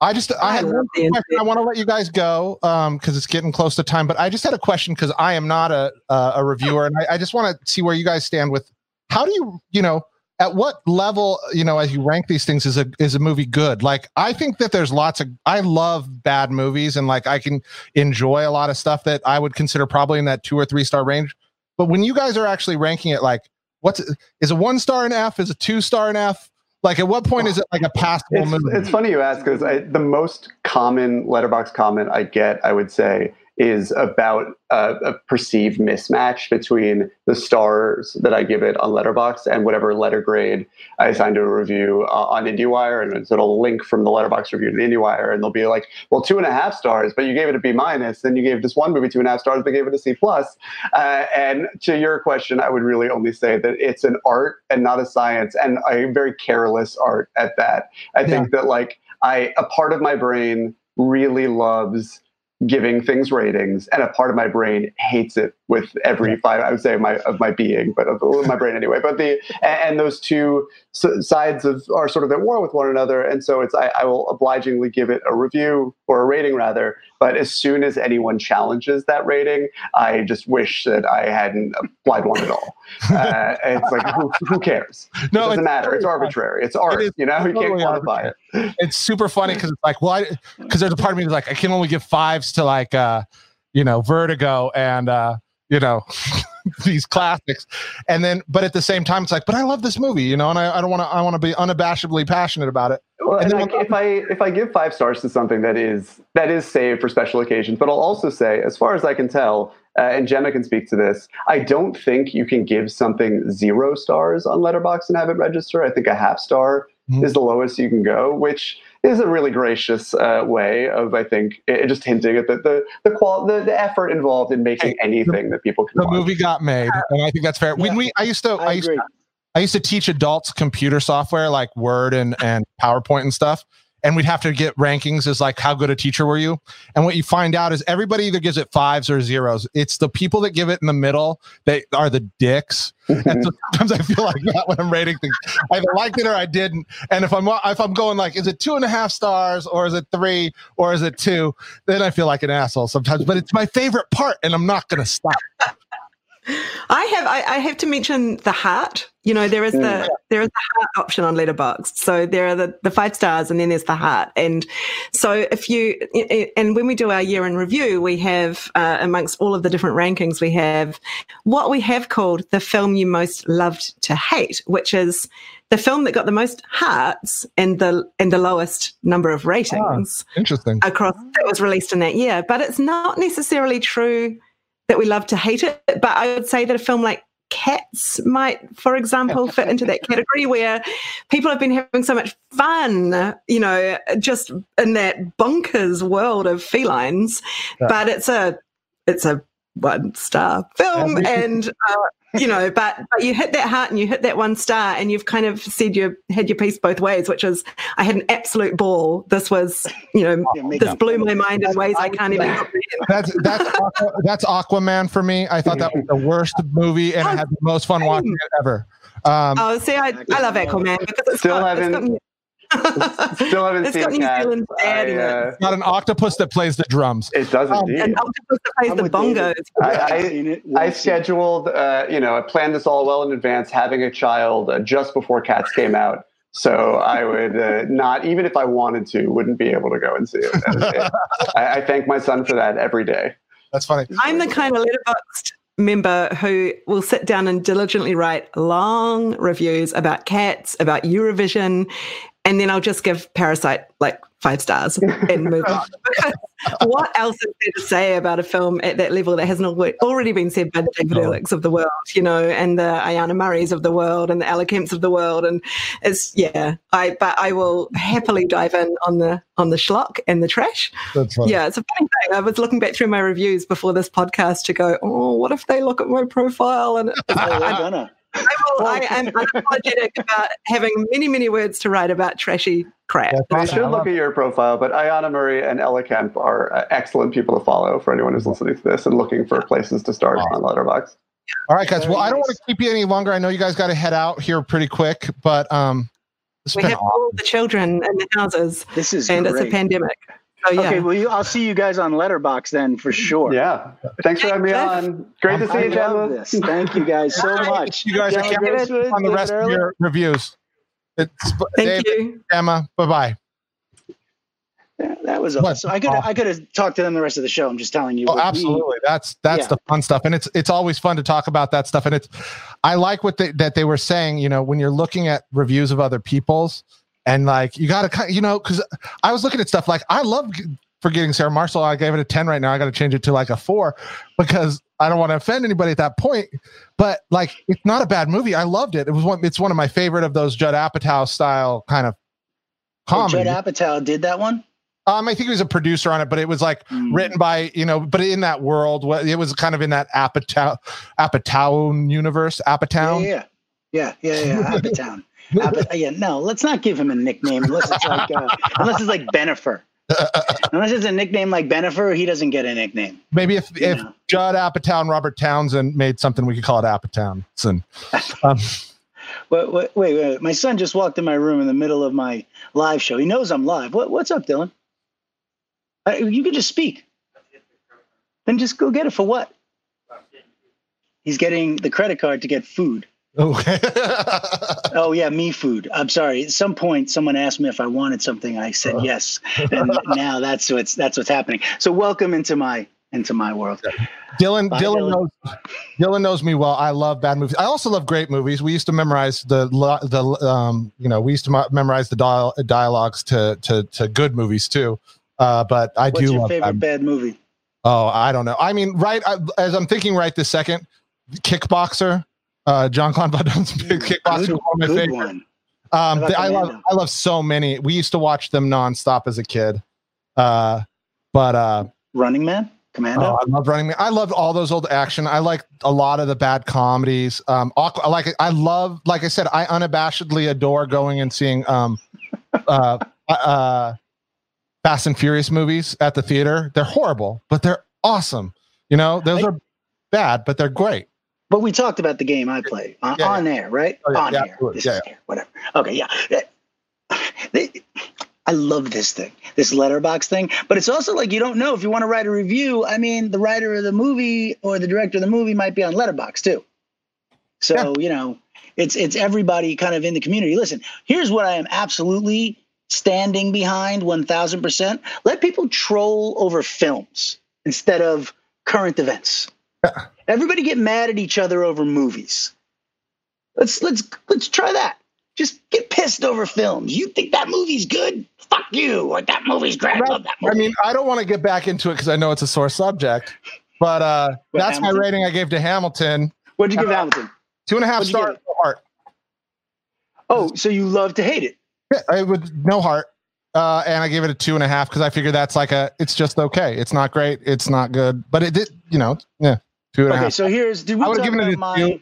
I just I had one question. I want to let you guys go um because it's getting close to time. But I just had a question because I am not a uh, a reviewer, and I, I just want to see where you guys stand with how do you you know at what level you know as you rank these things is a is a movie good? Like I think that there's lots of I love bad movies and like I can enjoy a lot of stuff that I would consider probably in that two or three star range. But when you guys are actually ranking it, like what's is a one star an F? Is a two star an F? Like at what point is it like a passable It's, movie? it's funny you ask because the most common Letterboxd comment I get, I would say, is about uh, a perceived mismatch between the stars that I give it on Letterboxd and whatever letter grade I assign to a review uh, on IndieWire, and so it'll link from the Letterboxd review to the IndieWire, and they'll be like, "Well, two and a half stars, but you gave it a B minus, then you gave this one movie two and a half stars, but gave it a C plus." Uh, and to your question, I would really only say that it's an art and not a science, and a very careless art at that. I think that like I a part of my brain really loves giving things ratings and a part of my brain hates it with every five i would say my of my being but of my brain anyway. But the and, and those two sides of are sort of at war with one another and so it's I, I will obligingly give it a review or a rating rather but as soon as anyone challenges that rating i just wish that i hadn't applied one at all. *laughs* Uh, it's like who, who cares? It doesn't matter. It's arbitrary. It's art is you know? You can't totally quantify it. It's super funny *laughs* because it's like, well, because there's a part of me that's like, I can only give fives to like, uh, you know, Vertigo and, uh, you know, *laughs* *laughs* these classics. And then, but at the same time, it's like, but I love this movie, you know, and I, I don't want to, I want to be unabashedly passionate about it. Well, And and like, if I if I give five stars to something that is that is saved for special occasions, but I'll also say, as far as I can tell, uh, and Gemma can speak to this, I don't think you can give something zero stars on Letterboxd and have it register. I think a half star Mhm. is the lowest you can go, which is a really gracious uh, way of I think it, just hinting at the the the, qual- the the effort involved in making Hey, anything that people can The watch. movie got made, and I think that's fair. When Yeah. we, I used to, I, I used to, I used to teach adults computer software like Word and and PowerPoint and stuff. And we'd have to get rankings as like how good a teacher were you? And what you find out is everybody either gives it fives or zeros. It's the people that give it in the middle that are the dicks. And so *laughs* sometimes I feel like that when I'm rating things. I either liked it or I didn't. And if I'm if I'm going like, is it two and a half stars or is it three or is it two? Then I feel like an asshole sometimes. But it's my favorite part, and I'm not gonna stop. I have I, I have to mention the heart. You know, there is the there is the heart option on Letterboxd. So there are the, the five stars, and then there's the heart. And so if you and when we do our year in review, we have uh, amongst all of the different rankings, we have what we have called the film you most loved to hate, which is the film that got the most hearts and the and the lowest number of ratings Interesting. across that was released in that year. But it's not necessarily true that we love to hate it. But I would say that a film like Cats might, for example, fit into that category where people have been having so much fun, you know, just in that bonkers world of felines. But it's a it's a one star film, Every- and uh, you know, but but you hit that heart and you hit that one star, and you've kind of said you had your piece both ways, which is I had an absolute ball. This was, you know, Yeah, this blew my mind in ways I can't even. comprehend. That's that's Aqua, that's Aquaman for me. I thought that was the worst movie, and I had the most fun watching it ever. Um, Oh, see, I, I love Aquaman because it's Still got, haven't- got, Still haven't It's seen got New Cats. Zealand's dad in I, it. uh, not an octopus that plays the drums. it does Um, indeed. an octopus that plays I'm the bongos. I- I've I- seen it. I We've seen it. scheduled, uh, you know, I planned this all well in advance, having a child uh, just before Cats came out. So I would uh, not, even if I wanted to, wouldn't be able to go and see it. And it- I, I thank my son for that every day. That's funny. I'm the kind of Letterboxd member who will sit down and diligently write long reviews about cats, about Eurovision, and then I'll just give Parasite like five stars and move on. *laughs* What else is there to say about a film at that level that hasn't already been said by the David No. Ehrlichs of the world, you know, and the Ayana Murrays of the world and the Ella Kemps of the world? And it's yeah, I but I will happily dive in on the on the schlock and the trash. That's funny. Yeah, it's a funny thing. I was looking back through my reviews before this podcast to go, oh, what if they look at my profile? And we're *laughs* I, gonna. I, will, I am unapologetic *laughs* about having many, many words to write about trashy crap. That's I should look at your profile, but Ayana Murray and Ella Kemp are uh, excellent people to follow for anyone who's listening to this and looking for places to start on Letterboxd. All right, guys. Well, I don't want to keep you any longer. I know you guys got to head out here pretty quick, but um, it's We have awesome. all the children in the houses, This is and it's a pandemic. So yeah, Okay, well, you, I'll see you guys on Letterboxd then for sure. Yeah. Thanks for having me on. Great to see I you, love this. Thank you guys so much. You guys, I can't wait on the David rest of your reviews. It's thank Dave, you. Emma. Bye bye. Yeah, that was What? awesome. I could I could have talked to them the rest of the show. I'm just telling you. Oh, what we- absolutely. That's that's Yeah. the fun stuff, and it's it's always fun to talk about that stuff. And it's I like what they, that they were saying. You know, when you're looking at reviews of other people's, and like you got to, you know, because I was looking at stuff like I love forgetting Sarah Marshall. I gave it a ten right now. I got to change it to like a four because I don't want to offend anybody at that point. But like, it's not a bad movie. I loved it. It was one. It's one of my favorite of those Judd Apatow style kind of Oh, Judd. Apatow did that one. Um, I think he was a producer on it, but it was like Mm. written by you know, but in that world, it was kind of in that Apatow Apatow universe. Yeah, Apatow. yeah, yeah, yeah, yeah. Apatown. *laughs* Apatow. Yeah, no, let's not give him a nickname unless it's like uh, unless it's like Bennifer. *laughs* Unless it's a nickname like Bennifer, he doesn't get a nickname. Maybe if You if know. Judd Apatow and Robert Townsend made something, we could call it Apatown. Um, *laughs* Wait, wait, wait, wait. My son just walked in my room in the middle of my live show. He knows I'm live. What, what's up, Dylan? Uh, you can just speak. Then just go get it for what? He's getting the credit card to get food. Okay. *laughs* Oh yeah, me food. I'm sorry. At some point, someone asked me if I wanted something. I said yes, and *laughs* now that's what's that's what's happening. So welcome into my into my world. Dylan, Bye, Dylan Dylan. knows Dylan knows me well. I love bad movies. I also love great movies. We used to memorize the the um you know we used to memorize the dial- dialogues to to to good movies too. Uh, but I What's do your love favorite bad bad movie? Oh, I don't know. I mean, right I, as I'm thinking right this second, Kickboxer, uh, Jean-Claude Van Damme's big Kickboxer, one of my favorite. one. Um, How about the- I love I love so many. We used to watch them nonstop as a kid. Uh, but uh, Running Man, Commando. oh, I love Running Man. I love all those old action. I like a lot of the bad comedies. Um, I like I love like I said, I unabashedly adore going and seeing um, uh, *laughs* uh, Fast and Furious movies at the theater. They're horrible, but they're awesome. You know, those I- are bad, but they're great. But we talked about the game I play on, Yeah, on air, right? Oh, yeah, on yeah, air. This Yeah, is air, whatever. Okay, yeah. *sighs* They- I love this thing, this Letterboxd thing. But it's also like you don't know if you want to write a review. I mean, the writer of the movie or the director of the movie might be on Letterboxd too. So Yeah. you know, It's it's everybody kind of in the community. Listen, here's what I am absolutely standing behind 1000%. Let people troll over films instead of current events. *laughs* Everybody get mad at each other over movies. Let's let's let's try that. Just get pissed over films. You think that movie's good? Fuck you. Or that movie's great. I love that movie. I mean, I don't want to get back into it because I know it's a sore subject, but uh, What, that's Hamilton? my rating I gave to Hamilton. What'd you give Hamilton? Two and a half What'd you give stars. Heart. Oh, so you love to hate it. Yeah, I would no heart. Uh, and I gave it a two and a half because I figured that's like a. It's just okay. It's not great. It's not good, but it did. You know, yeah, two and a half. Okay, so here's did we I would've talk given it a my two.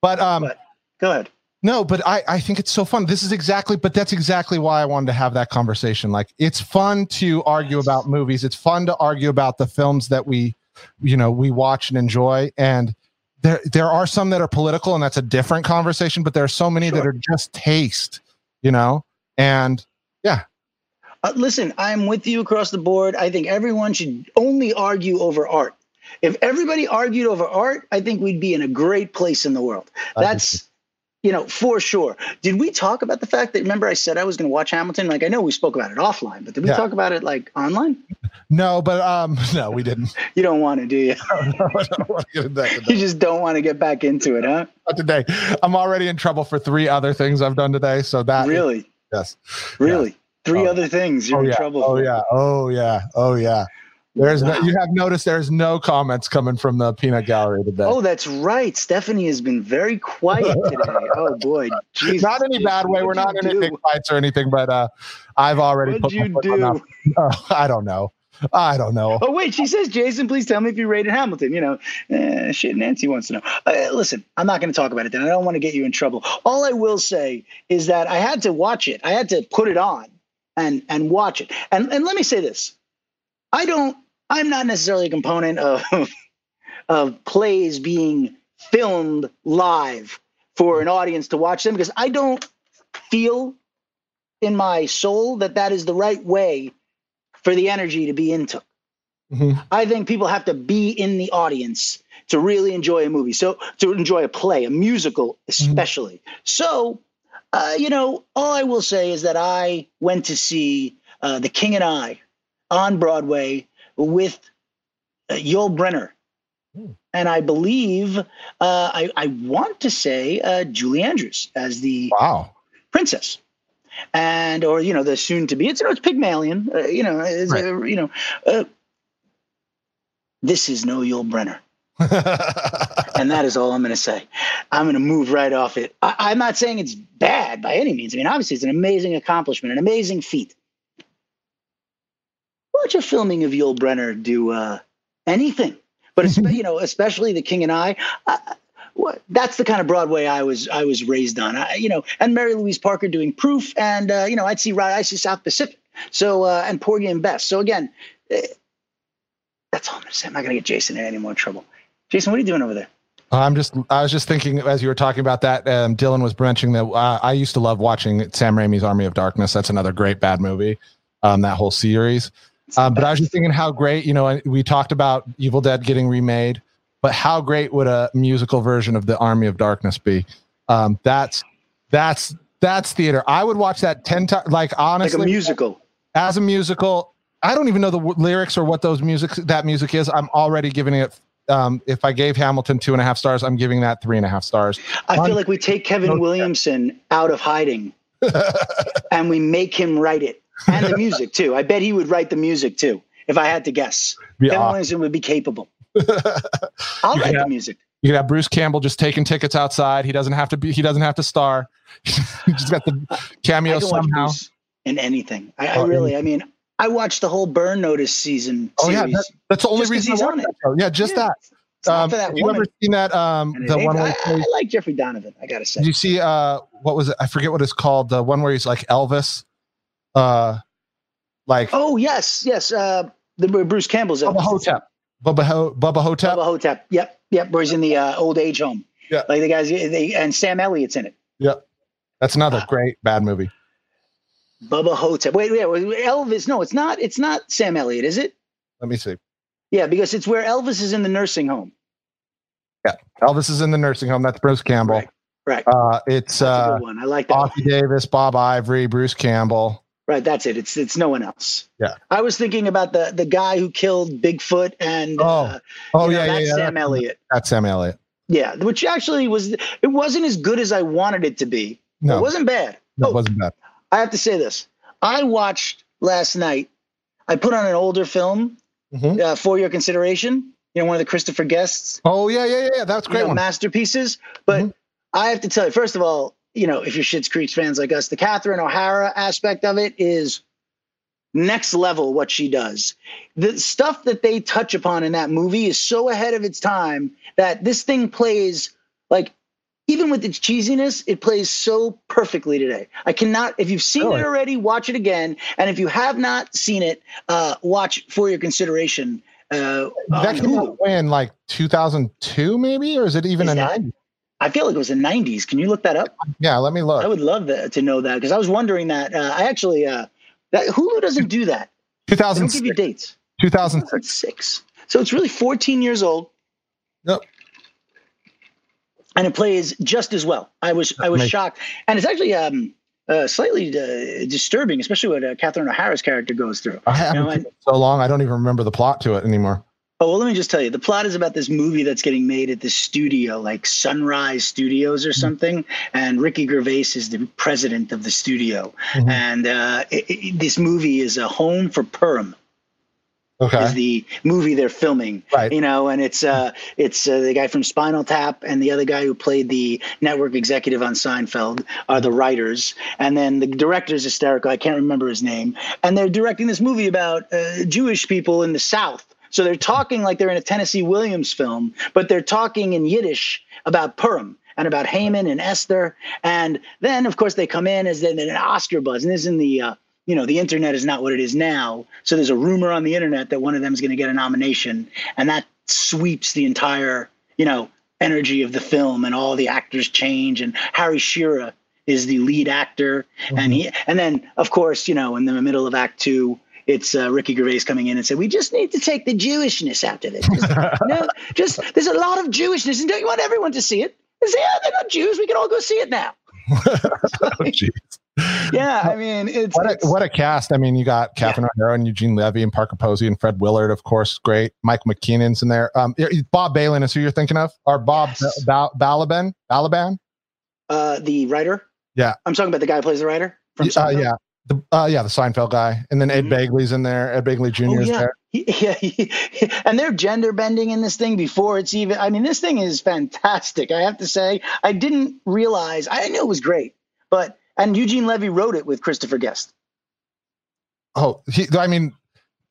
But um, What? go ahead. No, but I, I think it's so fun. This is exactly, but that's exactly why I wanted to have that conversation. Like, it's fun to argue about movies. It's fun to argue about the films that we, you know, we watch and enjoy. And there, there are some that are political, and that's a different conversation. But there are so many that are just taste, you know. And Uh, listen, I'm with you across the board. I think everyone should only argue over art. If everybody argued over art, I think we'd be in a great place in the world. That's, you know, for sure. Did we talk about the fact that remember I said I was going to watch Hamilton? Like I know we spoke about it offline, but did we Yeah. talk about it like online? no, but um, *laughs* no, we didn't. You don't want to, do you? *laughs* I don't want to get into that You just don't want to get back into it, huh? Not today. I'm already in trouble for three other things I've done today. So that Really, yes. really. Three Oh. other things you're oh in yeah. trouble oh for. yeah. Oh yeah. Oh yeah. There's no, you have noticed there's no comments coming from the peanut gallery today. Oh, that's right. Stephanie has been very quiet today. *laughs* oh boy, Jesus. not any bad way. We're not in any big fights or anything, but uh, I've already What'd put you do? *laughs* Oh, I don't know. I don't know. Oh wait, she says, Jason, please tell me if you rated Hamilton. You know, eh, shit. Nancy wants to know. Uh, listen, I'm not going to talk about it. Then I don't want to get you in trouble. All I will say is that I had to watch it. I had to put it on and and watch it. And and let me say this: I don't. I'm not necessarily a component of *laughs* of plays being filmed live for an audience to watch them because I don't feel in my soul that that is the right way for the energy to be into. Mhm. I think people have to be in the audience to really enjoy a movie. So to enjoy a play, a musical, especially. So, uh, you know, all I will say is that I went to see uh, The King and I on Broadway with uh, Yul Brynner. Hmm. And I believe, uh, I, I want to say uh, Julie Andrews as the Wow. princess and or you know the soon to be it's you know it's pygmalion uh, you know it's, Right. uh, you know uh, this is no Yul Brynner *laughs* and that is all I'm going to say I'm going to move right off it I, I'm not saying it's bad by any means I mean obviously it's an amazing accomplishment an amazing feat watch a filming of Yul Brynner do uh, anything but *laughs* you know especially the King and I, I what that's the kind of Broadway I was I was raised on. I, you know, and Mary Louise Parker doing Proof, and uh, you know, I'd see I see South Pacific, so uh, and Porgy and Bess. So again, eh, that's all I'm gonna say. I'm not gonna get Jason in any more trouble. Jason, what are you doing over there? I'm just, I was just thinking as you were talking about that, um, Dylan was mentioning that uh, I used to love watching Sam Raimi's Army of Darkness. That's another great bad movie, um, that whole series. Um, but I was just thinking how great, you know, we talked about Evil Dead getting remade, but how great would a musical version of the Army of Darkness be? Um, that's, that's, that's theater. I would watch that 10 times. Like, honestly, like a musical. as a musical, I don't even know the w- lyrics or what those music, that music is. I'm already giving it, um, if I gave Hamilton two and a half stars, I'm giving that three and a half stars. I feel like we take Kevin Williamson out of hiding, *laughs* and we make him write it, and the music too. I bet he would write the music too, if I had to guess. Be Kevin awesome. Williamson would be capable. *laughs* I'll You write could the music. You could have Bruce Campbell just taking tickets outside. He doesn't have to be. He doesn't have to star. *laughs* He's got the cameo somehow. In anything. I, I Oh, really, I mean, I watched the whole Burn Notice season Oh yeah, that, that's the only reason he's on it. that. Yeah, just Yeah, that. Um, that have you ever seen that? Um, the one where I, I like Jeffrey Donovan. I gotta say. did you see? Uh, what was it? I forget what it's called. The one where he's like Elvis. Uh, like Oh yes, yes. Uh, the Bruce Campbell's Bubba Ho-Tep. Bubba Ho- Bubba Ho-Tep. Bubba Ho-Tep. Yep, yep. Where he's in the uh, old age home. Yeah. Like the guys, they, and Sam Elliott's in it. Yep, that's another great bad movie. Bubba Ho-Tep. Wait, wait. wait, Elvis? No, it's not. It's not Sam Elliott, is it? Let me see. Yeah, because it's where Elvis is in the nursing home. Yeah, Elvis is in the nursing home. That's Bruce Campbell. Right. Right. Uh, it's That's a uh, good one. I like that. Davis, Bob Ivory, Bruce Campbell. Right, that's it. It's it's no one else. Yeah. I was thinking about the the guy who killed Bigfoot and Oh, uh, Oh you know, yeah, yeah, that's yeah. Sam That's, Elliott. that's Sam Elliott. Yeah, which actually was it wasn't as good as I wanted it to be. No, It wasn't bad. no, Oh, it wasn't bad. I have to say this. I watched last night. I put on an older film Mhm. uh, for your consideration. You know, one of the Christopher Guests Oh yeah, yeah, yeah. That's a you great know, one. masterpieces. But Mhm. I have to tell you, first of all, you know, if you're Schitt's Creek fans like us, the Catherine O'Hara aspect of it is next level what she does. The stuff that they touch upon in that movie is so ahead of its time that this thing plays like even with its cheesiness, it plays so perfectly today. I cannot, if you've seen Really? it already, watch it again. And if you have not seen it, uh, watch for your consideration. Uh, that came out when like 2002 maybe, or is it even Is a that- 90? I feel like it was the 90s. Can you look that up? Yeah, let me look. I would love that, to know that because I was wondering that. Uh, I actually, uh, that Hulu doesn't do that. They don't give 2006. you dates. 2006. 2006. So it's really 14 years old. Yep. And it plays just as well. I was I was Amazing. shocked, and it's actually um, uh, slightly uh, disturbing, especially what uh, Catherine O'Hara's character goes through. I haven't I- seen it so long. I don't even remember the plot to it anymore. Oh well, let me just tell you. The plot is about this movie that's getting made at this studio, like Sunrise Studios or something. And Ricky Gervais is the president of the studio. Mhm. And uh, it, it, this movie is a home for Purim. Is the movie they're filming, Right. you know, and it's uh, it's uh, the guy from Spinal Tap and the other guy who played the network executive on Seinfeld are the writers, and then the director's hysterical. I can't remember his name, and they're directing this movie about uh, Jewish people in the South. So they're talking like they're in a Tennessee Williams film, but they're talking in Yiddish about Purim and about Haman and Esther, and then of course they come in as then an Oscar buzz, and this is in the uh, you know the internet is not what it is now. So there's a rumor on the internet that one of them is going to get a nomination. And that sweeps the entire you know energy of the film and all the actors change. And harry shearer is the lead actor. And he and then of course you know in the middle of act two it's uh, Ricky Gervais coming in and said, "We just need to take the Jewishness out of it. Just, you *laughs* just there's a lot of Jewishness, and don't you want everyone to see it? And say, yeah, they're not Jews. We can all go see it now. *laughs* Oh, jeez. Yeah, I mean, it's, What a, it's- what a cast. I mean, you got Catherine O'Hara and Eugene Levy and Parker Posey and Fred Willard, of course. Great. Mike McKinnon's in there. Um, Bob Balin is who you're thinking of? Or Bob Yes. ba- Balaban? Balaban? uh, the writer. Yeah. I'm talking about the guy who plays the writer from Uh, yeah. The, uh, yeah, the Seinfeld guy. And then Ed Mhm. Begley's in there. Ed Begley Jr. Oh, is yeah. there. *laughs* Yeah, he- *laughs* and they're gender bending in this thing before it's even. I mean, this thing is fantastic. I have to say, I didn't realize. I knew it was great, but and Eugene Levy wrote it with Christopher Guest. Oh, he, I mean,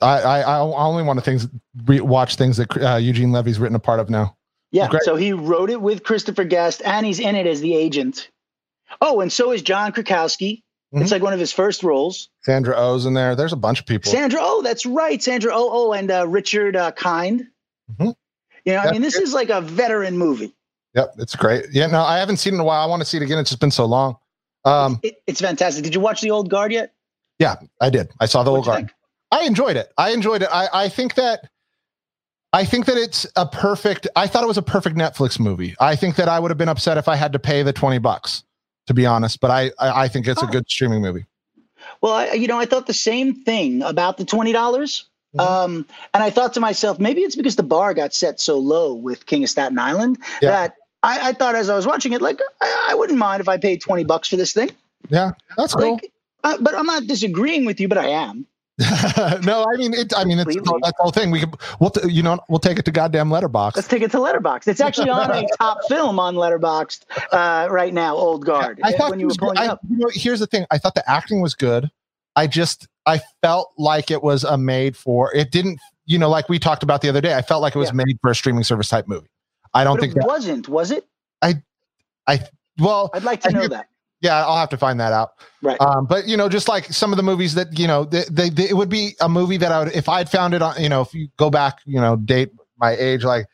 I, I, I only want to things re- watch things that uh, Eugene Levy's written a part of now. Yeah, so he wrote it with Christopher Guest, and he's in it as the agent. Oh, and so is John Krakowski. Mhm. It's like one of his first roles. Sandra Oh's in there. There's a bunch of people. Sandra, oh, that's right, Sandra. Oh, oh, and uh, Richard uh, Kind. Mhm. You know, I mean, this is like a veteran movie. Yep, it's great. Yeah, no, I haven't seen it in a while. I want to see it again. It's just been so long. Um, It, it's fantastic. Did you watch The Old Guard yet? yeah, I did. I saw the What'd old guard. think? I enjoyed it. I enjoyed it. I, I think that I think that it's a perfect I thought it was a perfect Netflix movie. I think that I would have been upset if I had to pay the 20 bucks, to be honest. But I I, I think it's a Oh. good streaming movie. Well, I, you know, I thought the same thing about the twenty dollars. Mhm. Um, and I thought to myself, maybe it's because the bar got set so low with King of Staten Island Yeah. that I, I thought as I was watching it, like I, I wouldn't mind if I paid twenty bucks for this thing. Yeah, that's cool. Uh, but I'm not disagreeing with you, but I am. *laughs* no, I mean it I mean it's Completely. that's the whole thing. We could we'll t- you know we'll take it to goddamn Letterboxd. Let's take it to Letterboxd. It's actually on a *laughs* top film on Letterboxd uh, right now. Old Guard. I thought when you was it I, up. you know, here's the thing. I thought the acting was good. I just I felt like it was a made for. It didn't, you know, like we talked about the other day. I felt like it was Yeah. made for a streaming service type movie. I don't But think it that. wasn't, was it? I I well, I'd like to I know that. Yeah, I'll have to find that out. Right. Um, but you know, just like some of the movies that you know, they, they, they- it would be a movie that I would, if I'd found it on, you know, if you go back, you know, date my age, like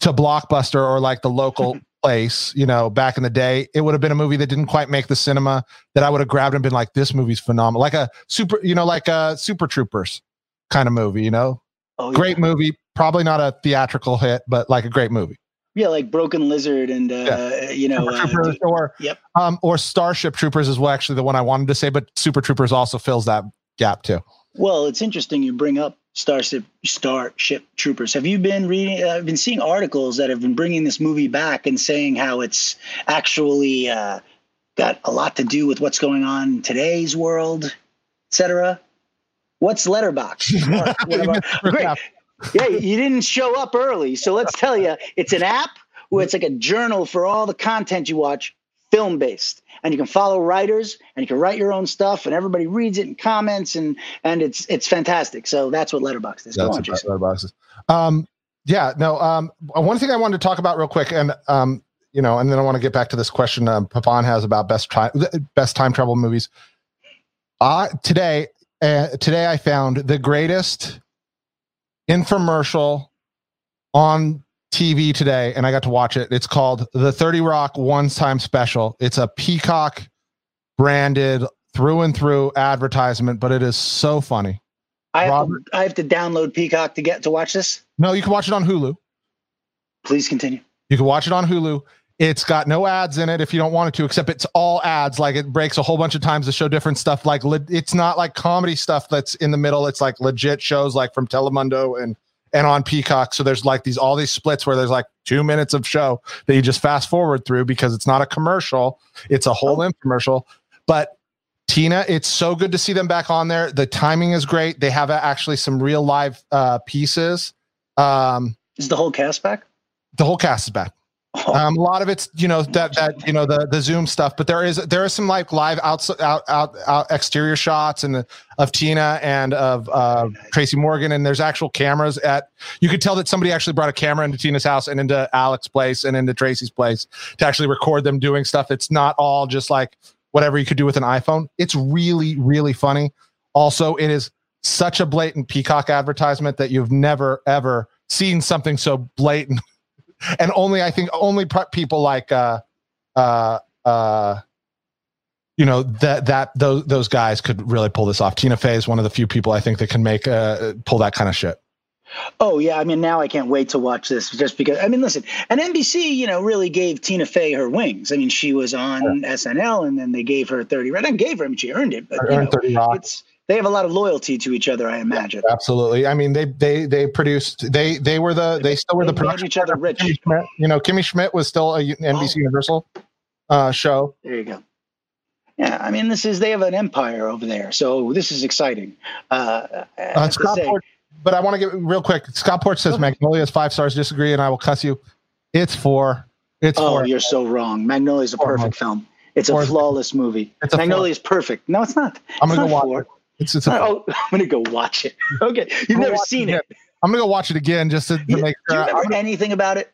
to Blockbuster or like the local *laughs* place, you know, back in the day, it would have been a movie that didn't quite make the cinema that I would have grabbed and been like, this movie's phenomenal, like a super, you know, like a Super Troopers kind of movie, you know, Oh, yeah. great movie, probably not a theatrical hit, but like a great movie. Yeah, like Broken Lizard and uh, you know, Super uh, or yep. um, or Starship Troopers is well actually the one I wanted to say, but Super Troopers also fills that gap too. Well, it's interesting you bring up Starship Starship Troopers. Have you been reading? uh, I've been seeing articles that have been bringing this movie back and saying how it's actually uh, got a lot to do with what's going on in today's world, etc. What's Letterboxd? *laughs* Great. Yeah, you didn't show up early, so let's tell you, it's an app where it's like a journal for all the content you watch, film based, and you can follow writers and you can write your own stuff, and everybody reads it and comments, and and it's it's fantastic. So that's what Letterboxd is. Go That's on, what Jason. Letterboxd is. Um, yeah, no. Um, one thing I wanted to talk about real quick, and um, you know, and then I want to get back to this question um, Papan has about best time best time travel movies. Uh, today, uh, today I found the greatest infomercial on TV today, and I got to watch it. It's called the Thirty Rock One Time Special. It's a Peacock branded through and through advertisement, but it is so funny. I have, Robert? to, I have to download Peacock to get to watch this. No, you can watch it on Hulu. Please continue. You can watch it on Hulu. It's got no ads in it if you don't want it to, except it's all ads. Like it breaks a whole bunch of times to show different stuff. Like le- it's not like comedy stuff that's in the middle. It's like legit shows like from Telemundo and and on Peacock. So there's like these all these splits where there's like two minutes of show that you just fast forward through because it's not a commercial. It's a whole infomercial. But Tina, it's so good to see them back on there. The timing is great. They have actually some real live uh, pieces. Um, Is the whole cast back? the whole cast is back. Oh, Um, a lot of it's you know that that you know the the Zoom stuff, but there is there is some like live out out out, out exterior shots and of Tina and of uh, Tracy Morgan, and there's actual cameras at. You could tell that somebody actually brought a camera into Tina's house and into Alex's place and into Tracy's place to actually record them doing stuff. It's not all just like whatever you could do with an iPhone. It's really really funny. Also, it is such a blatant Peacock advertisement that you've never ever seen something so blatant *laughs* and only I think only people like uh uh uh you know that that those those guys could really pull this off. Tina Fey is one of the few people I think that can make uh pull that kind of shit. Oh yeah, I mean now I can't wait to watch this just because I mean listen, and NBC, you know, really gave Tina Fey her wings. I mean, she was on SNL and then they gave her 30 right. I gave her, I mean she earned it, but you Earned know, 30 Rock. it's they have a lot of loyalty to each other, I imagine. Absolutely. I mean they they they produced they they were the they still were the They made production each other rich. Kimmy Schmidt. You know, Kimmy Schmidt was still a NBC Oh. Universal uh show. There you go. Yeah, I mean, this is they have an empire over there, so this is exciting. Uh, Uh, Scott say- Port, but I want to get real quick. Scott Port says Magnolia is five stars. Disagree, and I will cuss you. It's four. It's oh, four. you're so wrong. Magnolia is a perfect film. It's Four. a flawless movie. It's a Magnolia is perfect. No, it's not. I'm It's gonna go not watch four. it. It's it's. A, Oh, *laughs* I'm gonna go watch it. Okay, you've never seen it. again. I'm gonna go watch it again just to, to You- make Do you sure. remember I'm- anything about it?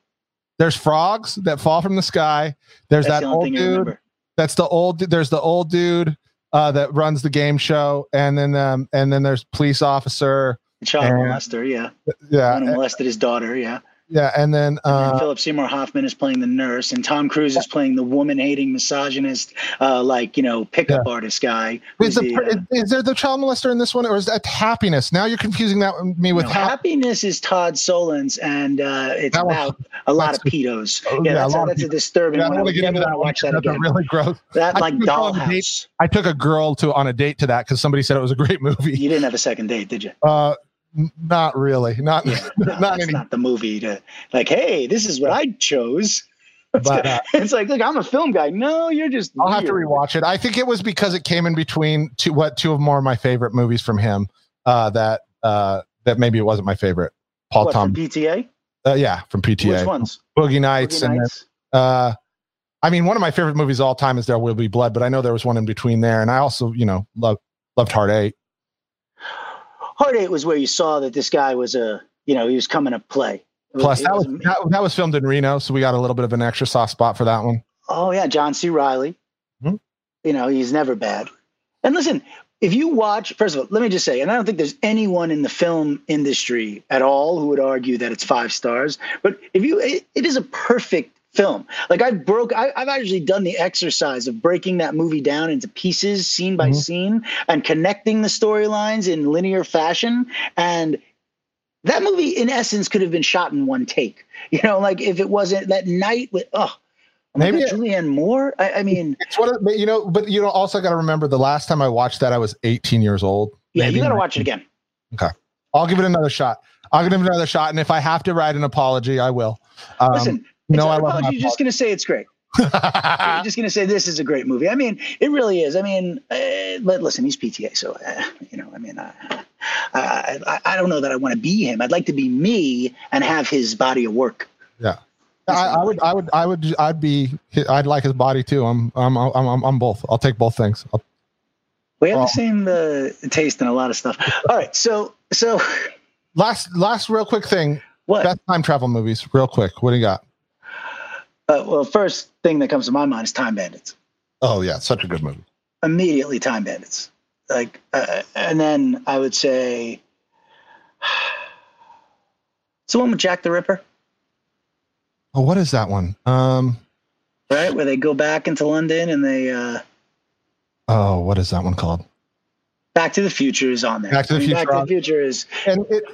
there's frogs that fall from the sky. There's That's that the old dude. That's the old. There's the old dude uh, that runs the game show, and then um, and then there's police officer. Child and- molester, yeah. Yeah, who molested his daughter, yeah. Yeah, and then and uh, Philip Seymour Hoffman is playing the nurse, and Tom Cruise is playing the woman-hating misogynist, uh, like you know, pickup artist guy. is, the, the, uh, is there the child molester in this one, or is that happiness? Now you're confusing that with me with No, hap- happiness is Todd Solondz, and uh, it's That one- about a lot of pedos. oh, yeah, yeah, that's, a, that's a disturbing Yeah, I one. don't I want would to get never into want to watch that again. really gross. that I like. Dollhouse. I took a girl to on a date to that because somebody said it was a great movie. You didn't have a second date, did you? Uh, not really. Not Yeah, no, *laughs* not that's any. not the movie to like. Hey, this is what I chose. *laughs* But uh, it's like, look, I'm a film guy. No, you're just. I'll have to weird. rewatch it. I think it was because it came in between two what two of more of my favorite movies from him. Uh, that uh, that maybe it wasn't my favorite. Paul What, Tom. from PTA? Uh, yeah, from PTA. Which PTA. ones? Boogie Nights Boogie and Nights? uh, I mean, one of my favorite movies of all time is There Will Be Blood, but I know there was one in between there, and I also you know love loved Hard Eight. Hard Eight was where you saw that this guy was a, you know, he was coming to play. It Plus, that was was- that, that was filmed in Reno, so we got a little bit of an extra soft spot for that one. Oh yeah, John C. Reilly. Mhm. You know, he's never bad. And listen, if you watch, first of all, let me just say, and I don't think there's anyone in the film industry at all who would argue that it's five stars. But if you, it, it is a perfect film. Like I broke, I, I've actually done the exercise of breaking that movie down into pieces, scene by Mhm. scene, and connecting the storylines in linear fashion. And that movie in essence could have been shot in one take. You know, like if it wasn't that night with oh. oh Maybe God, Julianne Moore. I, I mean, *laughs* It's what you know, but you know, also got to remember the last time I watched that, I was 18 years old. yeah, Maybe you got to watch it again. Okay, I'll give it another shot. I'll give it another shot, and if I have to write an apology, I will. Um, Listen, you it's know, not I love apology. You're just going to say it's great. *laughs* You're just going to say this is a great movie. I mean, it really is. I mean, uh, but listen, he's PTA, so uh, you know. I mean, uh, I, I I don't know that I want to be him. I'd like to be me and have his body of work. I, I would, I would, I would, I'd be, I'd like his body too. I'm, I'm, I'm, I'm, I'm both. I'll take both things. I'll, We have Well- the same uh, taste in a lot of stuff. *laughs* All right, so so last, last real quick thing. what? Best time travel movies, real quick. What do you got? Uh, well, first thing that comes to my mind is Time Bandits. Oh yeah, such a good movie. Immediately, Time Bandits. Like, uh, and then I would say, *sighs* it's the one with Jack the Ripper, Oh, what is that one? Um, right? Where they go back into London and they uh, oh, what is that one called? Back to the Future is on there. Back to the I mean, Future Back to the Future is. And it,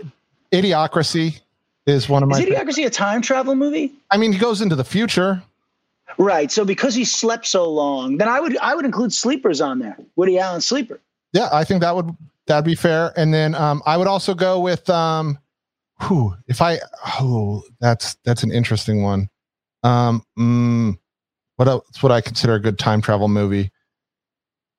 Idiocracy is one of my. Is Idiocracy a time travel movie? I mean, he goes into the future. Right. So because he slept so long, then I would I would include Sleepers on there. Woody Allen Sleeper. Yeah, I think that would that'd be fair. And then um, I would also go with um, who if I oh that's that's an interesting one. Um, mm, what else would I consider a good time travel movie?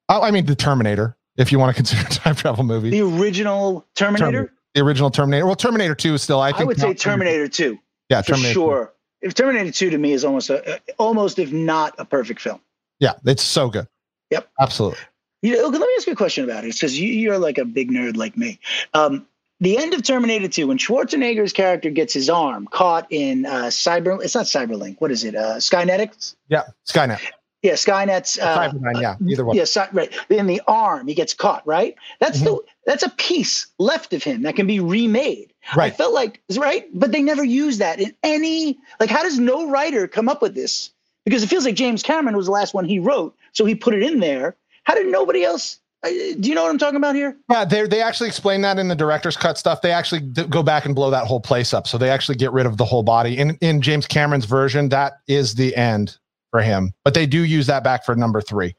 Oh, I mean, the Terminator. If you want to consider a *laughs* time travel movie, The original Terminator. Terminator. The original Terminator. Well, Terminator Two is still. I I, would say. Terminator 2 Yeah, for Terminator. 2. sure. If Terminator 2 to me is almost a almost if not a perfect film. Yeah, it's so good. Yep. absolutely. You know, let me ask you a question about it because you, you're like a big nerd like me. Um, the end of Terminator 2, when Schwarzenegger's character gets his arm caught in uh, cyber, it's not Cyberlink. What is it? Uh, Skynetics? Yeah, Skynet. Yeah, Skynet's. Uh, yeah, either one. Yeah, right. In the arm, he gets caught. Right. That's the Mm-hmm. That's a piece left of him that can be remade. Right. I felt like right, but they never use that in any. Like, how does no writer come up with this? Because it feels like James Cameron was the last one he wrote, so he put it in there. How did nobody else? uh, Do you know what I'm talking about here? Yeah, they they actually explain that in the director's cut stuff. They actually go back and blow that whole place up. So they actually get rid of the whole body. In in James Cameron's version, that is the end for him. But they do use that back for number three.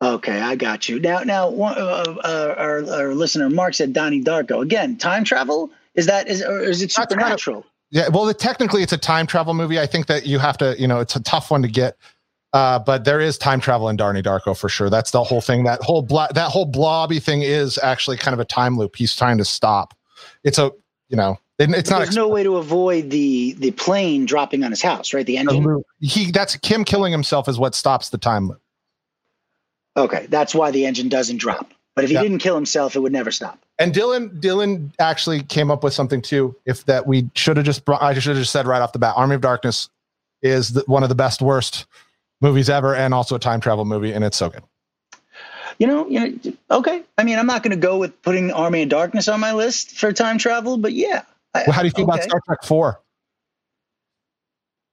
Okay, I got you. Now, now, one, uh, uh, our, our listener Mark said Donnie Darko again. Time travel is that is or is it That's kind of- supernatural? Yeah, well, the, technically it's a time travel movie. I think that you have to, you know, it's a tough one to get. Uh, but there is time travel in Donnie Darko for sure. That's the whole thing. That whole blo- that whole blobby thing is actually kind of a time loop. He's trying to stop. It's a, you know, it- it's not There's no way to avoid the the plane dropping on his house, right? The a engine. He that's Kim killing himself is what stops the time loop. Okay, that's why the engine doesn't drop. But if he Yeah. didn't kill himself, it would never stop. And Dylan, Dylan actually came up with something too. If that we should have just brought, I should have just said right off the bat, Army of Darkness is the, one of the best worst movies ever, and also a time travel movie, and it's so good. You know, you know. Okay, I mean, I'm not going to go with putting Army of Darkness on my list for time travel, but yeah. I- Well, how do you feel about. Star Trek Four?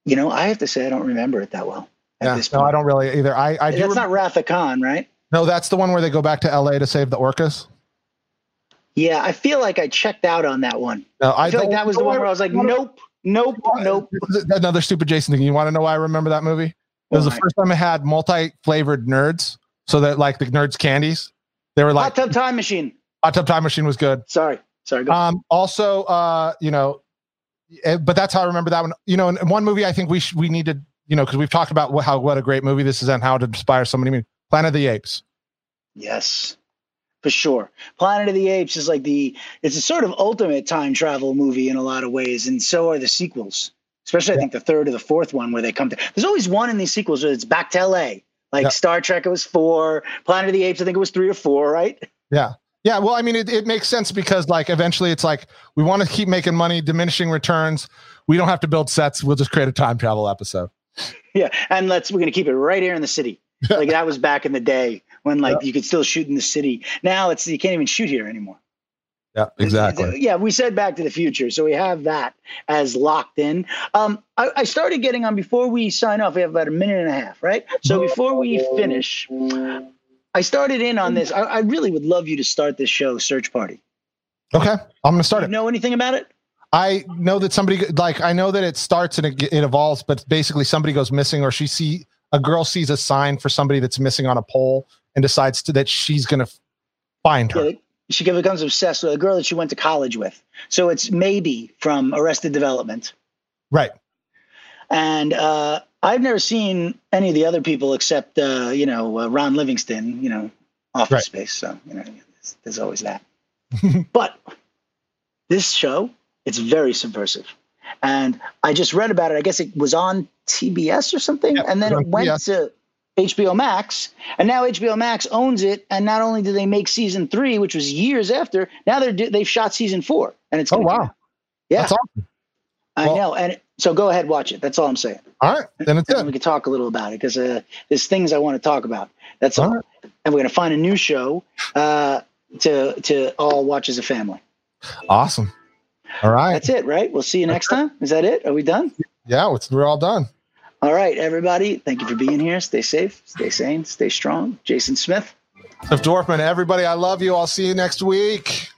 You know, I have to say I don't remember it that well. Yeah, no. I don't really either. I, I do. That's not Wrath of Khan, right? no, that's the one where they go back to L.A. to save the orcas. Yeah, I feel like I checked out on that one. No, I feel like that was the one where I was like, nope, nope, nope. Another stupid Jason thing. You want to know why I remember that movie? It was the first time I had multi-flavored nerds, so that like the nerds candies, they were like Hot Tub Time Machine. Hot Tub Time Machine was good. Sorry, sorry. Um, also, uh, you know, eh, but that's how I remember that one. You know, in, in one movie, I think we sh- we need to, you know, because we've talked about what, how what a great movie this is and how to inspire so many. Planet of the Apes. Yes, for sure. Planet of the Apes is like the it's a sort of ultimate time travel movie in a lot of ways, and so are the sequels. Especially, I think the third or the fourth one where they come to. There's always one in these sequels where it's back to L.A. Like Yeah. Star Trek, it was four. Planet of the Apes, I think it was three or four, right? Yeah. Yeah, well, I mean, it, it makes sense because, like, eventually it's like we want to keep making money, diminishing returns. We don't have to build sets. We'll just create a time travel episode. *laughs* Yeah, and let's we're gonna keep it right here in the city. *laughs* like that was back in the day when like you could still shoot in the city. Now it's you can't even shoot here anymore. Yeah, exactly. Yeah, we said Back to the Future, so we have that as locked in. Um, I, I started getting on before we sign off. We have about a minute and a half, right? So before we finish, I started in on this. I, I really would love you to start this show, Search Party. Okay, I'm gonna start You it. know anything about it? I know that somebody like I know that it starts and it, it evolves, but basically somebody goes missing, or she see a girl sees a sign for somebody that's missing on a pole and decides to, that she's gonna find her. Yeah, she becomes obsessed with a girl that she went to college with. So it's maybe from Arrested Development. Right. And uh, I've never seen any of the other people except, uh, you know, uh, Ron Livingston, you know, Office Right. Space. So, you know, there's, there's always that. *laughs* but this show, it's very subversive. And I just read about it. I guess it was on TBS or something. Yeah, and then it was it on went TBS. to HBO Max. And now HBO Max owns it. And not only do they make season three, which was years after, now they're, they've shot season four. And it's Oh wow. Yeah, that's awesome. I Well- know. And so go ahead, watch it. That's all I'm saying. All right, then it's And we can talk a little about it because uh, there's things I want to talk about. That's all. All right. And we're going to find a new show uh, to to all watch as a family. Awesome. All right. That's it, right? We'll see you next time. Is that it? Are we done? Yeah, it's, we're all done. All right, everybody. Thank you for being here. Stay safe, stay sane, stay strong. Jason Smith. Cliff Dorfman, everybody, I love you. I'll see you next week.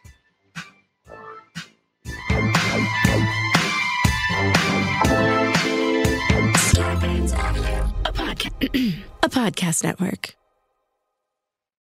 a, podca- *clears throat* a podcast network.